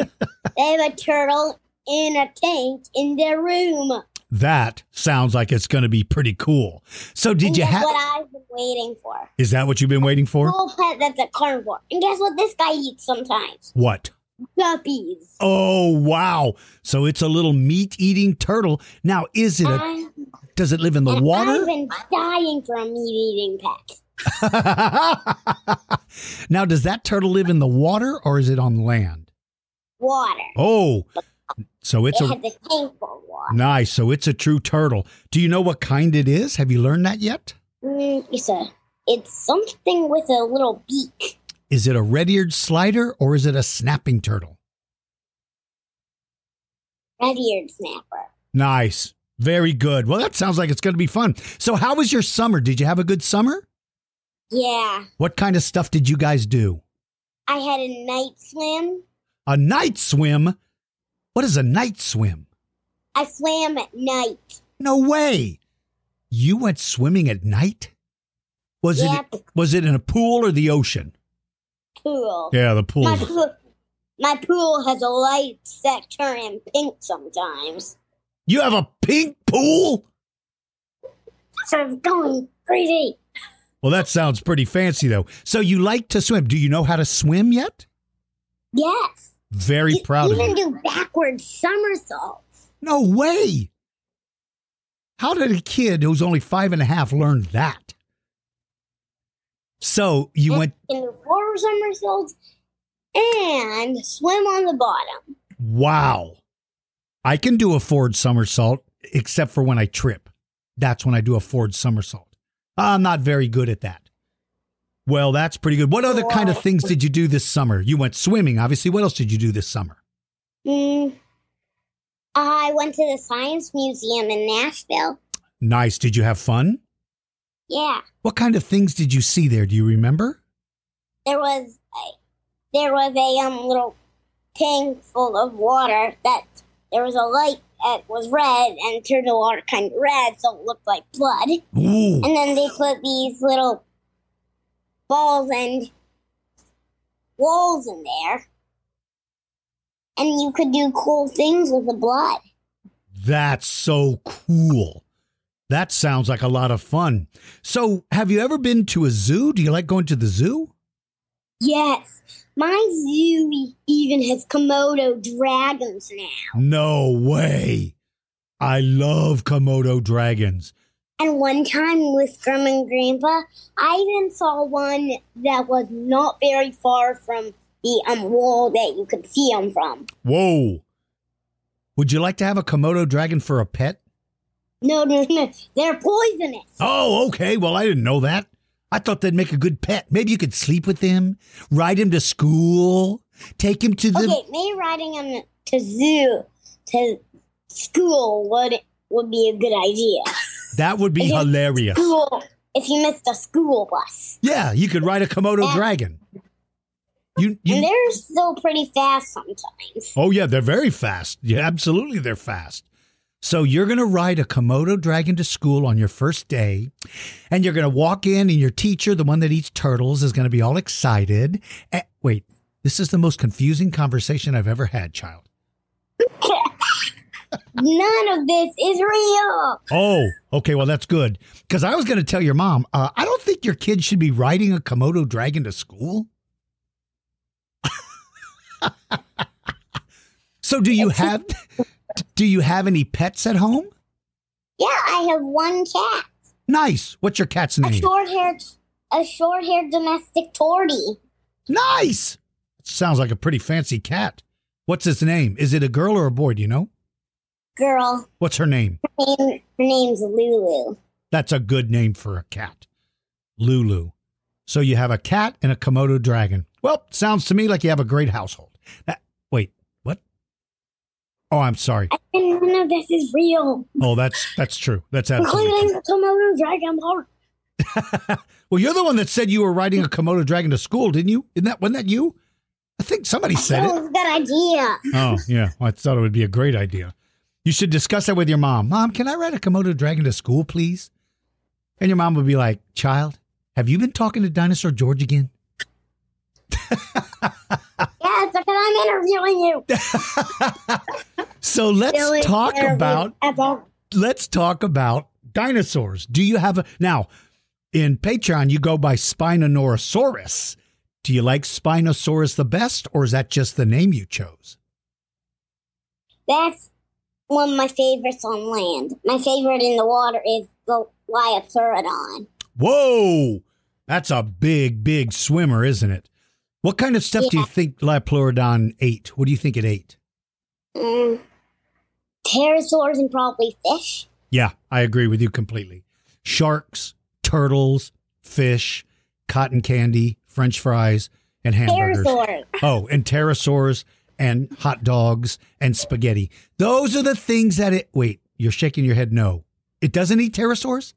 have a turtle in a tank in their room. That sounds like it's going to be pretty cool. So did and you have what I've been waiting for? Is that what you've been waiting for? Cool pet that's a carnivore. And guess what this guy eats sometimes? What? Guppies. Oh, wow. So it's a little meat-eating turtle. Now, is it a does it live in the and I've water? been dying for a meat-eating pet. (laughs) now, does that turtle live in the water or is it on land? Water. Oh, so it's it a has a tank for water. nice. So it's a true turtle. Do you know what kind it is? Have you learned that yet? Mm, it's a. It's something with a little beak. Is it a red-eared slider or is it a snapping turtle? Red-eared snapper. Nice. Very good. Well, that sounds like it's going to be fun. So, how was your summer? Did you have a good summer? Yeah. What kind of stuff did you guys do? I had a night swim. A night swim? What is a night swim? I swam at night. No way. You went swimming at night? Was Yep. it was it in a pool or the ocean? Pool. Yeah, the pool. My pool. My pool has a light that turn pink sometimes. You have a pink pool? So it's going crazy. Well, that sounds pretty fancy though. So you like to swim. Do you know how to swim yet? Yes. Very You proud of you. even do backward somersaults. No way. How did a kid who's only five and a half learn that? So you And went in do forward somersaults and swim on the bottom. Wow. I can do a forward somersault, except for when I trip. That's when I do a forward somersault. I'm not very good at that. Well, that's pretty good. What other kind of things did you do this summer? You went swimming, obviously. What else did you do this summer? Mm. I went to the Science Museum in Nashville. Nice. Did you have fun? Yeah. What kind of things did you see there? Do you remember? there was a, there was a um little tank full of water that there was a light that was red and turned the water kind of red so it looked like blood Ooh. and then they put these little balls and walls in there and you could do cool things with the blood That's so cool. That sounds like a lot of fun. So, have you ever been to a zoo? Do you like going to the zoo? yes my zoo even has komodo dragons now No way. I love Komodo dragons. And one time with Grandma and Grandpa, I even saw one that was not very far from the um wall that you could see them from. Whoa. Would you like to have a Komodo dragon for a pet? No, no, no, they're poisonous. Oh, okay. Well, I didn't know that. I thought they'd make a good pet. Maybe you could sleep with him, ride him to school, take him to the. Okay, maybe riding them to zoo to school would would be a good idea. That would be Okay. hilarious. School, if you missed a school bus, Yeah, you could ride a Komodo Yeah. dragon. You, and they're still pretty fast sometimes. oh yeah, they're very fast. Yeah, absolutely, they're fast. So you're going to ride a Komodo dragon to school on your first day, and you're going to walk in, and your teacher, the one that eats turtles, is going to be all excited. Eh, wait, this is the most confusing conversation I've ever had, child. None of this is real. Oh, okay. Well, that's good. Because I was going to tell your mom, uh, I don't think your kid should be riding a Komodo dragon to school. (laughs) so, do you have do you have any pets at home? Yeah, I have one cat. Nice. What's your cat's name? A short-haired, a short-haired domestic tortie. Nice. Sounds like a pretty fancy cat. What's his name? Is it a girl or a boy? Do you know? Girl, What's her name? her, name, her name's Lulu. That's a good name for a cat. Lulu. So you have a cat and a Komodo dragon. Well, sounds to me like you have a great household. Now? Oh, I'm sorry. And none of this is real, Oh, that's that's true. That's absolutely including true. Komodo dragon part. (laughs) Well, you're the one that said you were riding a Komodo dragon to school, didn't you? Isn't that wasn't that you? I think somebody said That it. was a good idea. Oh, yeah. Well, I thought it would be a great idea. You should discuss that with your mom. Mom, can I ride a Komodo dragon to school, please? And your mom would be like, Child, have you been talking to Dinosaur George again? (laughs) I'm interviewing you. (laughs) So let's talk about let's talk about dinosaurs. Do you have a now in Patreon you go by Spinosaurus? Do you like Spinosaurus the best, or is that just the name you chose? That's one of my favorites on land. My favorite in the water is the Liopleurodon. Whoa, that's a big, big swimmer, isn't it? What kind of stuff do you Yeah. think Liopleurodon ate? What do you think it ate? Mm. Pterosaurs and probably fish. Yeah, I agree with you completely. Sharks, turtles, fish, cotton candy, French fries, and hamburgers. Pterosaurs. Oh, and pterosaurs and hot dogs and spaghetti. Those are the things that it. Wait, you're shaking your head. No, it doesn't eat pterosaurs.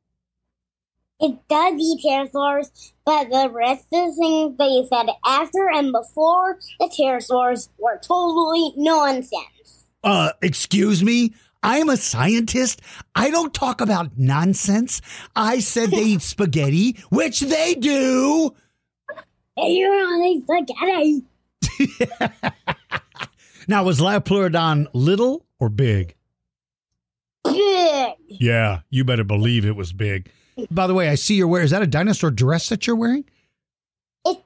It does eat pterosaurs, but the rest of the things that you said after and before the pterosaurs were totally nonsense. Uh, excuse me. I'm a scientist. I don't talk about nonsense. I said they eat (laughs) spaghetti, which they do. You don't eat spaghetti. (laughs) Now, was Liopleurodon little or big? Big. Yeah, you better believe it was big. By the way, I see you're wearing. Is that a dinosaur dress that you're wearing? It,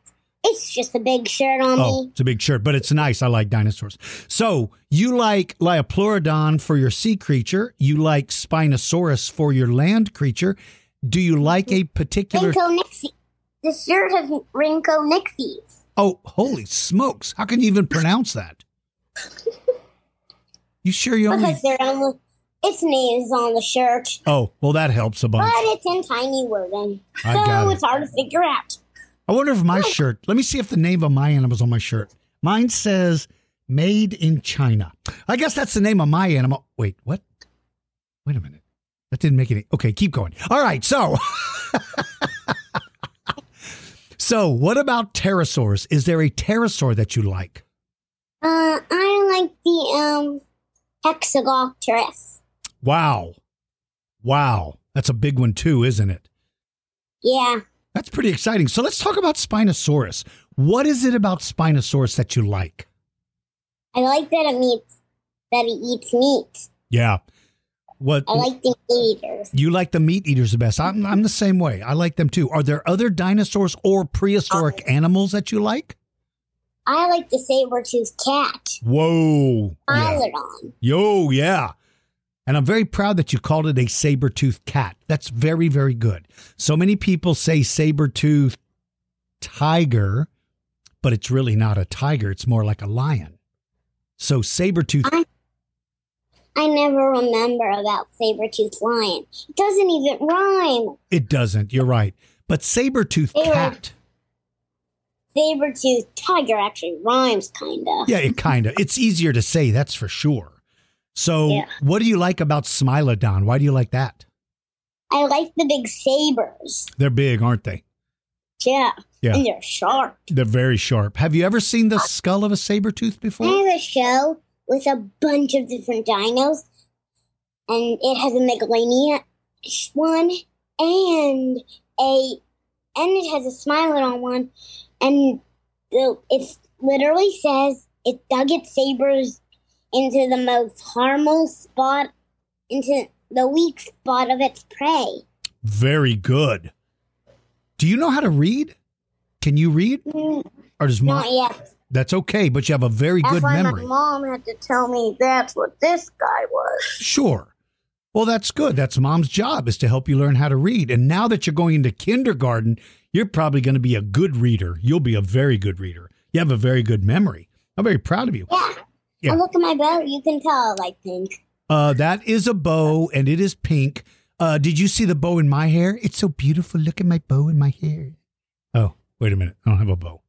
it's just a big shirt on Oh, me. it's a big shirt, but it's nice. I like dinosaurs. So you like Liopleurodon for your sea creature. You like Spinosaurus for your land creature. Do you like a particular? Rhynchonixie. The shirt has Rhynchonixies. Oh, holy smokes! How can you even pronounce that? (laughs) You sure you only? Because they're on the, its name is on the shirt, Oh, well, that helps a bunch. but it's in tiny wording. I got So it. it's hard to figure out. I wonder if my shirt. Let me see if the name of my animal's on my shirt. Mine says "Made in China." I guess that's the name of my animal. Wait, what? Wait a minute. That didn't make any. Okay, keep going. All right, so. (laughs) so, what about pterosaurs? Is there a pterosaur that you like? Uh, I like the um Hatzegopteryx. Wow. Wow. That's a big one, too, isn't it? Yeah, That's pretty exciting. So, let's talk about Spinosaurus. What is it about Spinosaurus that you like? I like that it meats that it eats meat. Yeah. What I like the meat eaters. You like the meat eaters the best. I'm, I'm the same way. I like them too. Are there other dinosaurs or prehistoric um, animals that you like? I like the saber-toothed cat. Whoa. Yeah. Yo, yeah. And I'm very proud that you called it a saber-toothed cat. That's very, very good. So many people say saber-toothed tiger, but it's really not a tiger. It's more like a lion. So saber-toothed I- I never remember about saber-toothed lion. It doesn't even rhyme. it doesn't. You're right. But saber-toothed They cat. Saber-toothed tiger actually rhymes, kinda. Yeah, it kind of. It's easier to say, that's for sure. So, Yeah. what do you like about Smilodon? Why do you like that? I like the big sabers. They're big, aren't they? Yeah. Yeah. And they're sharp. They're very sharp. Have you ever seen the uh, skull of a saber tooth before? I have a show with a bunch of different dinos. and it has a Megalania one and a and it has a Smilodon one, and it literally says it dug its sabers into the most harmful spot, into the weak spot of its prey. Very good. Do you know how to read? Can you read? Mm, Or does mom? Not yet. That's okay, but you have a very That's good why memory. my mom had to tell me that's what this guy was. Sure. Well, that's good. That's mom's job is to help you learn how to read. And now that you're going into kindergarten, you're probably going to be a good reader. You'll be a very good reader. You have a very good memory. I'm very proud of you. Yeah. Yeah. Look at my bow. You can tell I like pink. Uh, that is a bow, and it is pink. Uh, did you see the bow in my hair? It's so beautiful. Look at my bow in my hair. Oh, wait a minute. I don't have a bow.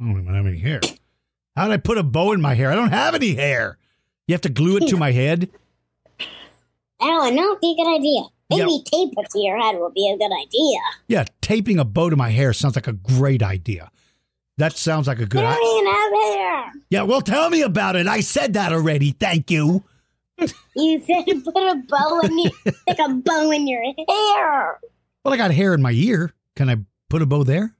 I don't even have any hair. How did I put a bow in my hair? I don't have any hair. You have to glue it to my head. I don't know. It'd be a good idea. Maybe Yeah. tape it to your head would be a good idea. Yeah, taping a bow to my hair sounds like a great idea. That sounds like a good idea. don't even have hair. Yeah, well, tell me about it. I said that already. Thank you. You said put a bow in your, (laughs) like a bow in your hair. Well, I got hair in my ear. Can I put a bow there?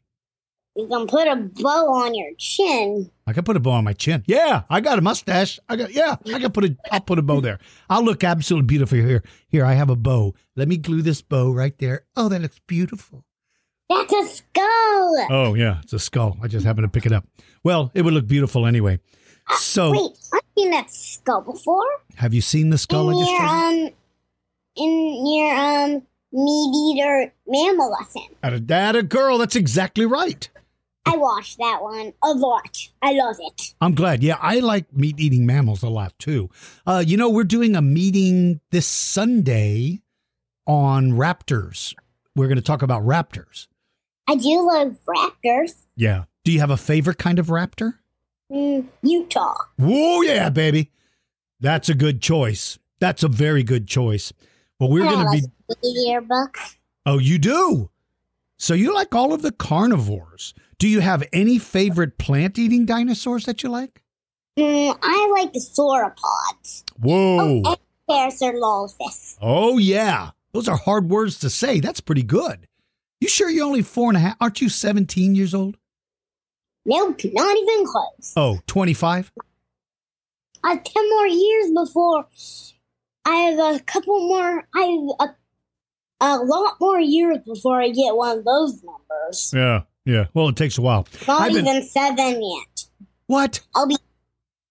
You can put a bow on your chin. I can put a bow on my chin. Yeah, I got a mustache. I got yeah, I can put a I'll put a bow there. I'll look absolutely beautiful here. Here, I have a bow. Let me glue this bow right there. Oh, that looks beautiful. That's a skull. Oh yeah, it's a skull. I just happened to pick it up. Well, it would look beautiful anyway. So, Wait, I've seen that skull before. have you seen the skull in just your um, in your um meat eater mammal lesson. At a dad, a girl. That's exactly right. I watched that one a lot. I love it. I'm glad. Yeah, I like meat eating mammals a lot too. Uh, you know, we're doing a meeting this Sunday on raptors. We're going to talk about raptors. I do love raptors. Yeah. Do you have a favorite kind of raptor? Mm, Utah. Whoa, yeah, baby. That's a good choice. That's a very good choice. Well, we're going to be. yearbook. Oh, you do? So you like all of the carnivores. Do you have any favorite plant eating dinosaurs that you like? Mm, I like the sauropods. Whoa. Oh, and Parasaurolophus. Oh, yeah. Those are hard words to say. That's pretty good. You sure you're only four and a half? Aren't you 17 years old? Nope, not even close. Oh, 25? I have 10 more years before. I have a couple more. I have a, a lot more years before I get one of those numbers. Yeah. Yeah. Well, it takes a while. Not I've been- even seven yet. What? I'll be,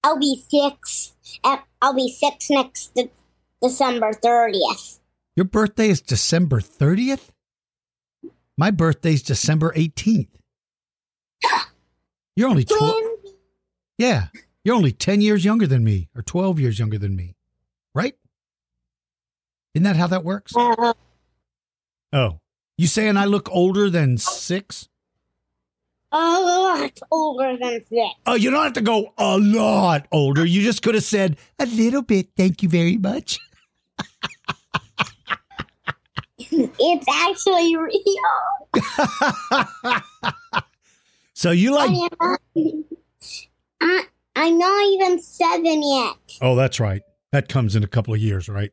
I'll be six. At, I'll be six next de- December thirtieth. Your birthday is December 30th? My birthday's December 18th. You're only 12. Yeah. You're only 10 years younger than me or 12 years younger than me. Right? Isn't that how that works? Oh. You saying I look older than six? a lot older than six. Oh, you don't have to go a lot older. You just could have said a little bit. Thank you very much. (laughs) It's actually real. (laughs) so you like. I am, I, I'm not even seven yet. Oh, that's right. That comes in a couple of years, right?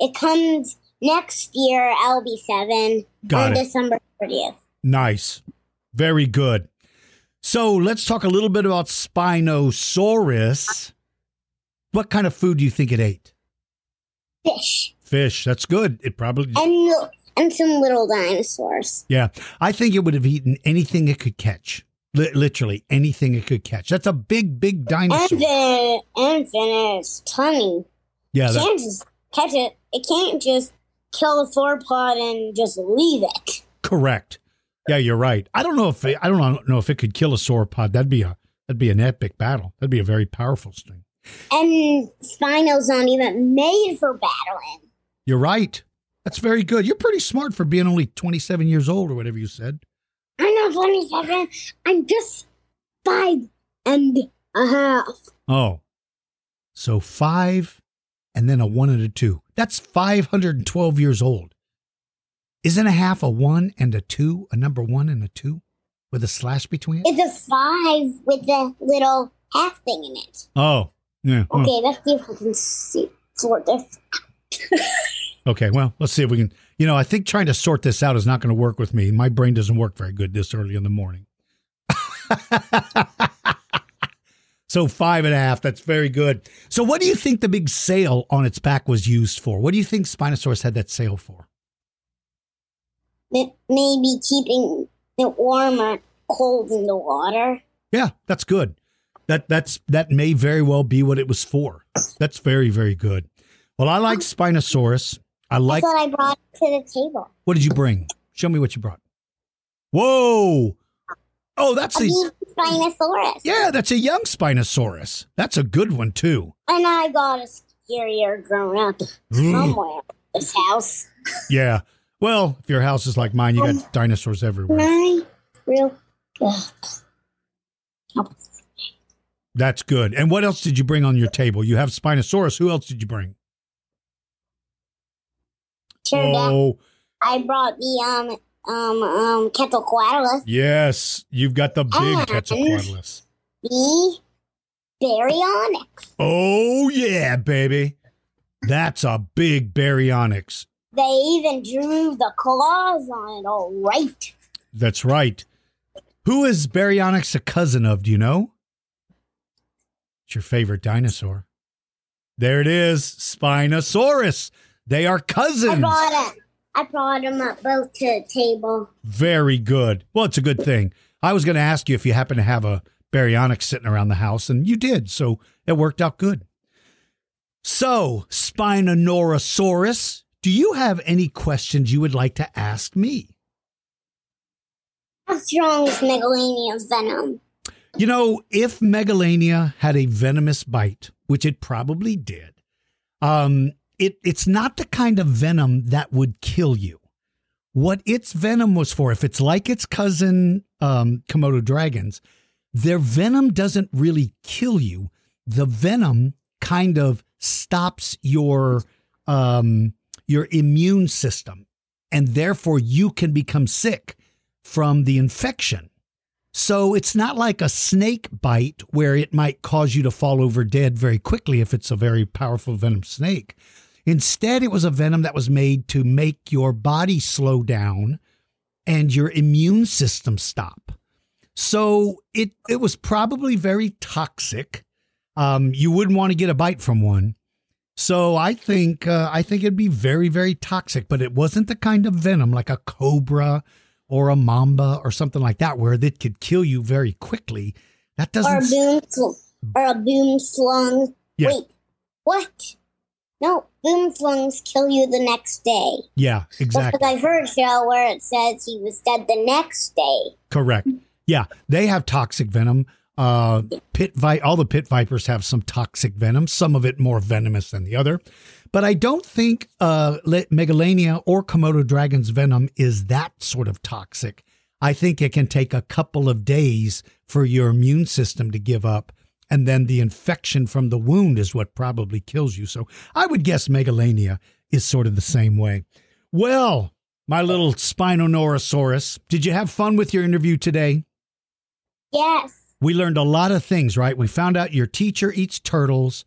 It comes next year. I'll be seven Got on it. December thirtieth. Nice. Very good. So let's talk a little bit about Spinosaurus. What kind of food do you think it ate? Fish Fish. That's good. It probably. and and some little dinosaurs. Yeah. I think it would have eaten anything it could catch. Li- literally anything it could catch. That's a big, big dinosaur. And then and then its tummy. Yeah. It That, can't just catch it. It can't just kill a sauropod and just leave it. correct. Yeah, you're right. I don't know if it, I don't know if it could kill a sauropod. That'd be a that'd be an epic battle. That'd be a very powerful thing. And Spino's not even made for battling. You're right. That's very good. You're pretty smart for being only 27 years old or whatever you said. I'm not 27. I'm just five and a half. Oh. So five and then a one and a two. That's 512 years old. Isn't a half a one and a two, a number one and a two with a slash between it? It's a five with a little half thing in it. Oh, yeah. Okay, let's see if I can see. sort of. Okay, well, let's see if we can. You know, I think trying to sort this out is not going to work with me. My brain doesn't work very good this early in the morning. (laughs) so five and a half. That's very good. So, what do you think the big sail on its back was used for? What do you think Spinosaurus had that sail for? Maybe keeping it warm or cold in the water. Yeah, that's good. That that's that may very well be what it was for. That's very very good. Well, I like Spinosaurus. I like. That's what I brought to the table. What did you bring? Show me what you brought. Whoa! Oh, that's A a Spinosaurus. yeah, that's a young Spinosaurus. That's a good one too. And I got a scarier grown up somewhere. in This house. Yeah. Well, if your house is like mine, you got um, dinosaurs everywhere. Nine. Real. Ugh. That's good. And what else did you bring on your table? You have Spinosaurus. Who else did you bring? Out Oh, I brought the um um um Quetzalcoatlus, yes. You've got the big And- Quetzalcoatlus. the Baryonyx. Oh, yeah, baby. That's a big Baryonyx. They even drew the claws on it. All right. That's right. Who is Baryonyx a cousin of? Do you know? It's your favorite dinosaur. There it is, Spinosaurus. They are cousins. I brought it. I brought them up both to the table. Very good. Well, it's a good thing. I was going to ask you if you happen to have a baryonyx sitting around the house, and you did. So it worked out good. So, Spinosaurus, do you have any questions you would like to ask me? How strong is Megalania's venom? You know, if Megalania had a venomous bite, which it probably did, um, it it's not the kind of venom that would kill you. What its venom was for, if it's like its cousin um, Komodo dragons, their venom doesn't really kill you. The venom kind of stops your um, your immune system, and therefore you can become sick from the infection. So it's not like a snake bite where it might cause you to fall over dead very quickly if it's a very powerful venom snake. Instead, it was a venom that was made to make your body slow down and your immune system stop. So it it was probably very toxic. Um, you wouldn't want to get a bite from one. So I think uh, I think it'd be very very toxic. But it wasn't the kind of venom like a cobra or a mamba or something like that where it could kill you very quickly. That Or a doesn't. boom sl- or a boomslang. Yeah. Wait, what? No, boomslangs kill you the next day. Yeah, exactly. Because I've heard a show where it says he was dead the next day. Correct. Yeah, they have toxic venom. Uh, pit vi- all the pit vipers have some toxic venom. Some of it more venomous than the other, but I don't think uh, Le- Megalania or Komodo dragon's venom is that sort of toxic. I think it can take a couple of days for your immune system to give up, and then the infection from the wound is what probably kills you. So I would guess Megalania is sort of the same way. Well, my little Spinosaurus, did you have fun with your interview today? Yes. We learned a lot of things, right? We found out your teacher eats turtles.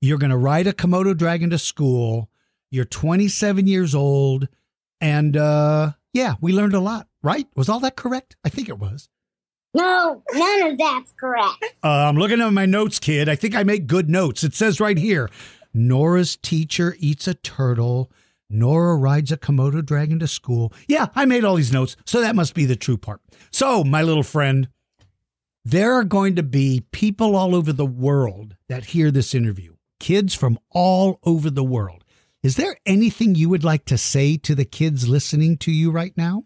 You're going to ride a Komodo dragon to school. You're 27 years old. And uh, yeah, we learned a lot, right? Was all that correct? I think it was. No, none of that's correct. Uh, I'm looking at my notes, kid. I think I make good notes. It says right here Nora's teacher eats a turtle. Nora rides a Komodo dragon to school. Yeah, I made all these notes. So that must be the true part. So, my little friend, there are going to be people all over the world that hear this interview, kids from all over the world. Is there anything you would like to say to the kids listening to you right now?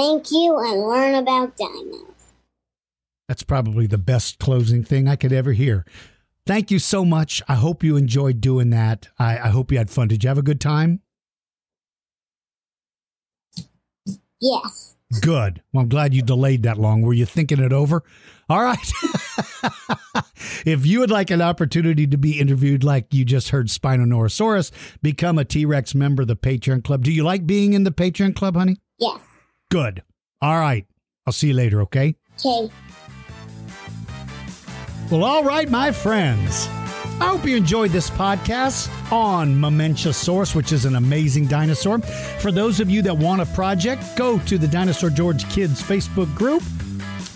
Thank you and learn about dinos. That's probably the best closing thing I could ever hear. Thank you so much. I hope you enjoyed doing that. I, I hope you had fun. Did you have a good time? Yes. Good. Well, I'm glad you delayed that long. Were you thinking it over? All right. (laughs) if you would like an opportunity to be interviewed like you just heard Spinosaurus, become a T Rex member of the Patreon Club. Do you like being in the Patreon Club, honey? Yes. Good. All right. I'll see you later, okay? Okay. Well, all right, my friends. I hope you enjoyed this podcast on Mamenchisaurus, which is an amazing dinosaur. For those of you that want a project, go to the Dinosaur George Kids Facebook group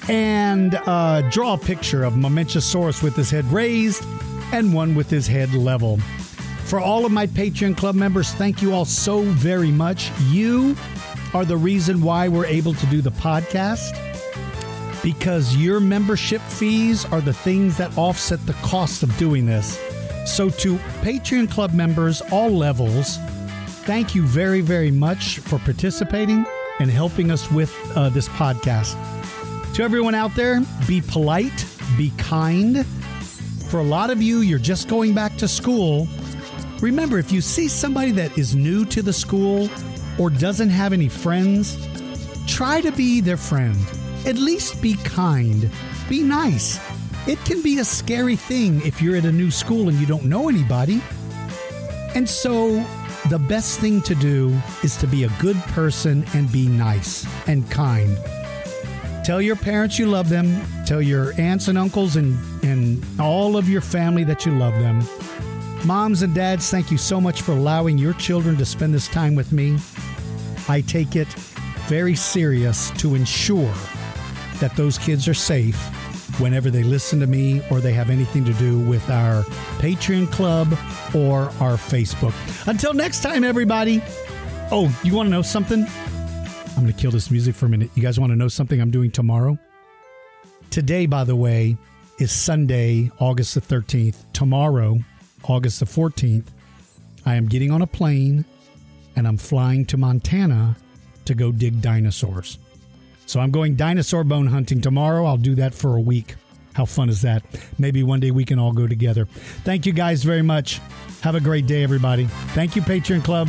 and uh, draw a picture of Mamenchisaurus with his head raised and one with his head level. For all of my Patreon Club members, thank you all so very much. You are the reason why we're able to do the podcast because your membership fees are the things that offset the cost of doing this. So, to Patreon Club members, all levels, thank you very, very much for participating and helping us with uh, this podcast. To everyone out there, be polite, be kind. For a lot of you, you're just going back to school. Remember, if you see somebody that is new to the school or doesn't have any friends, try to be their friend. At least be kind, be nice. It can be a scary thing if you're at a new school and you don't know anybody. And so, the best thing to do is to be a good person and be nice and kind. Tell your parents you love them. Tell your aunts and uncles and, and all of your family that you love them. Moms and dads, thank you so much for allowing your children to spend this time with me. I take it very serious to ensure that those kids are safe whenever they listen to me or they have anything to do with our Patreon club or our Facebook. Until next time, everybody. Oh, you want to know something? I'm going to kill this music for a minute. You guys want to know something I'm doing tomorrow? Today, by the way, is Sunday, August the 13th. Tomorrow, August the 14th, I am getting on a plane and I'm flying to Montana to go dig dinosaurs. So I'm going dinosaur bone hunting tomorrow. I'll do that for a week. How fun is that? Maybe one day we can all go together. Thank you guys very much. Have a great day, everybody. Thank you, Patreon Club.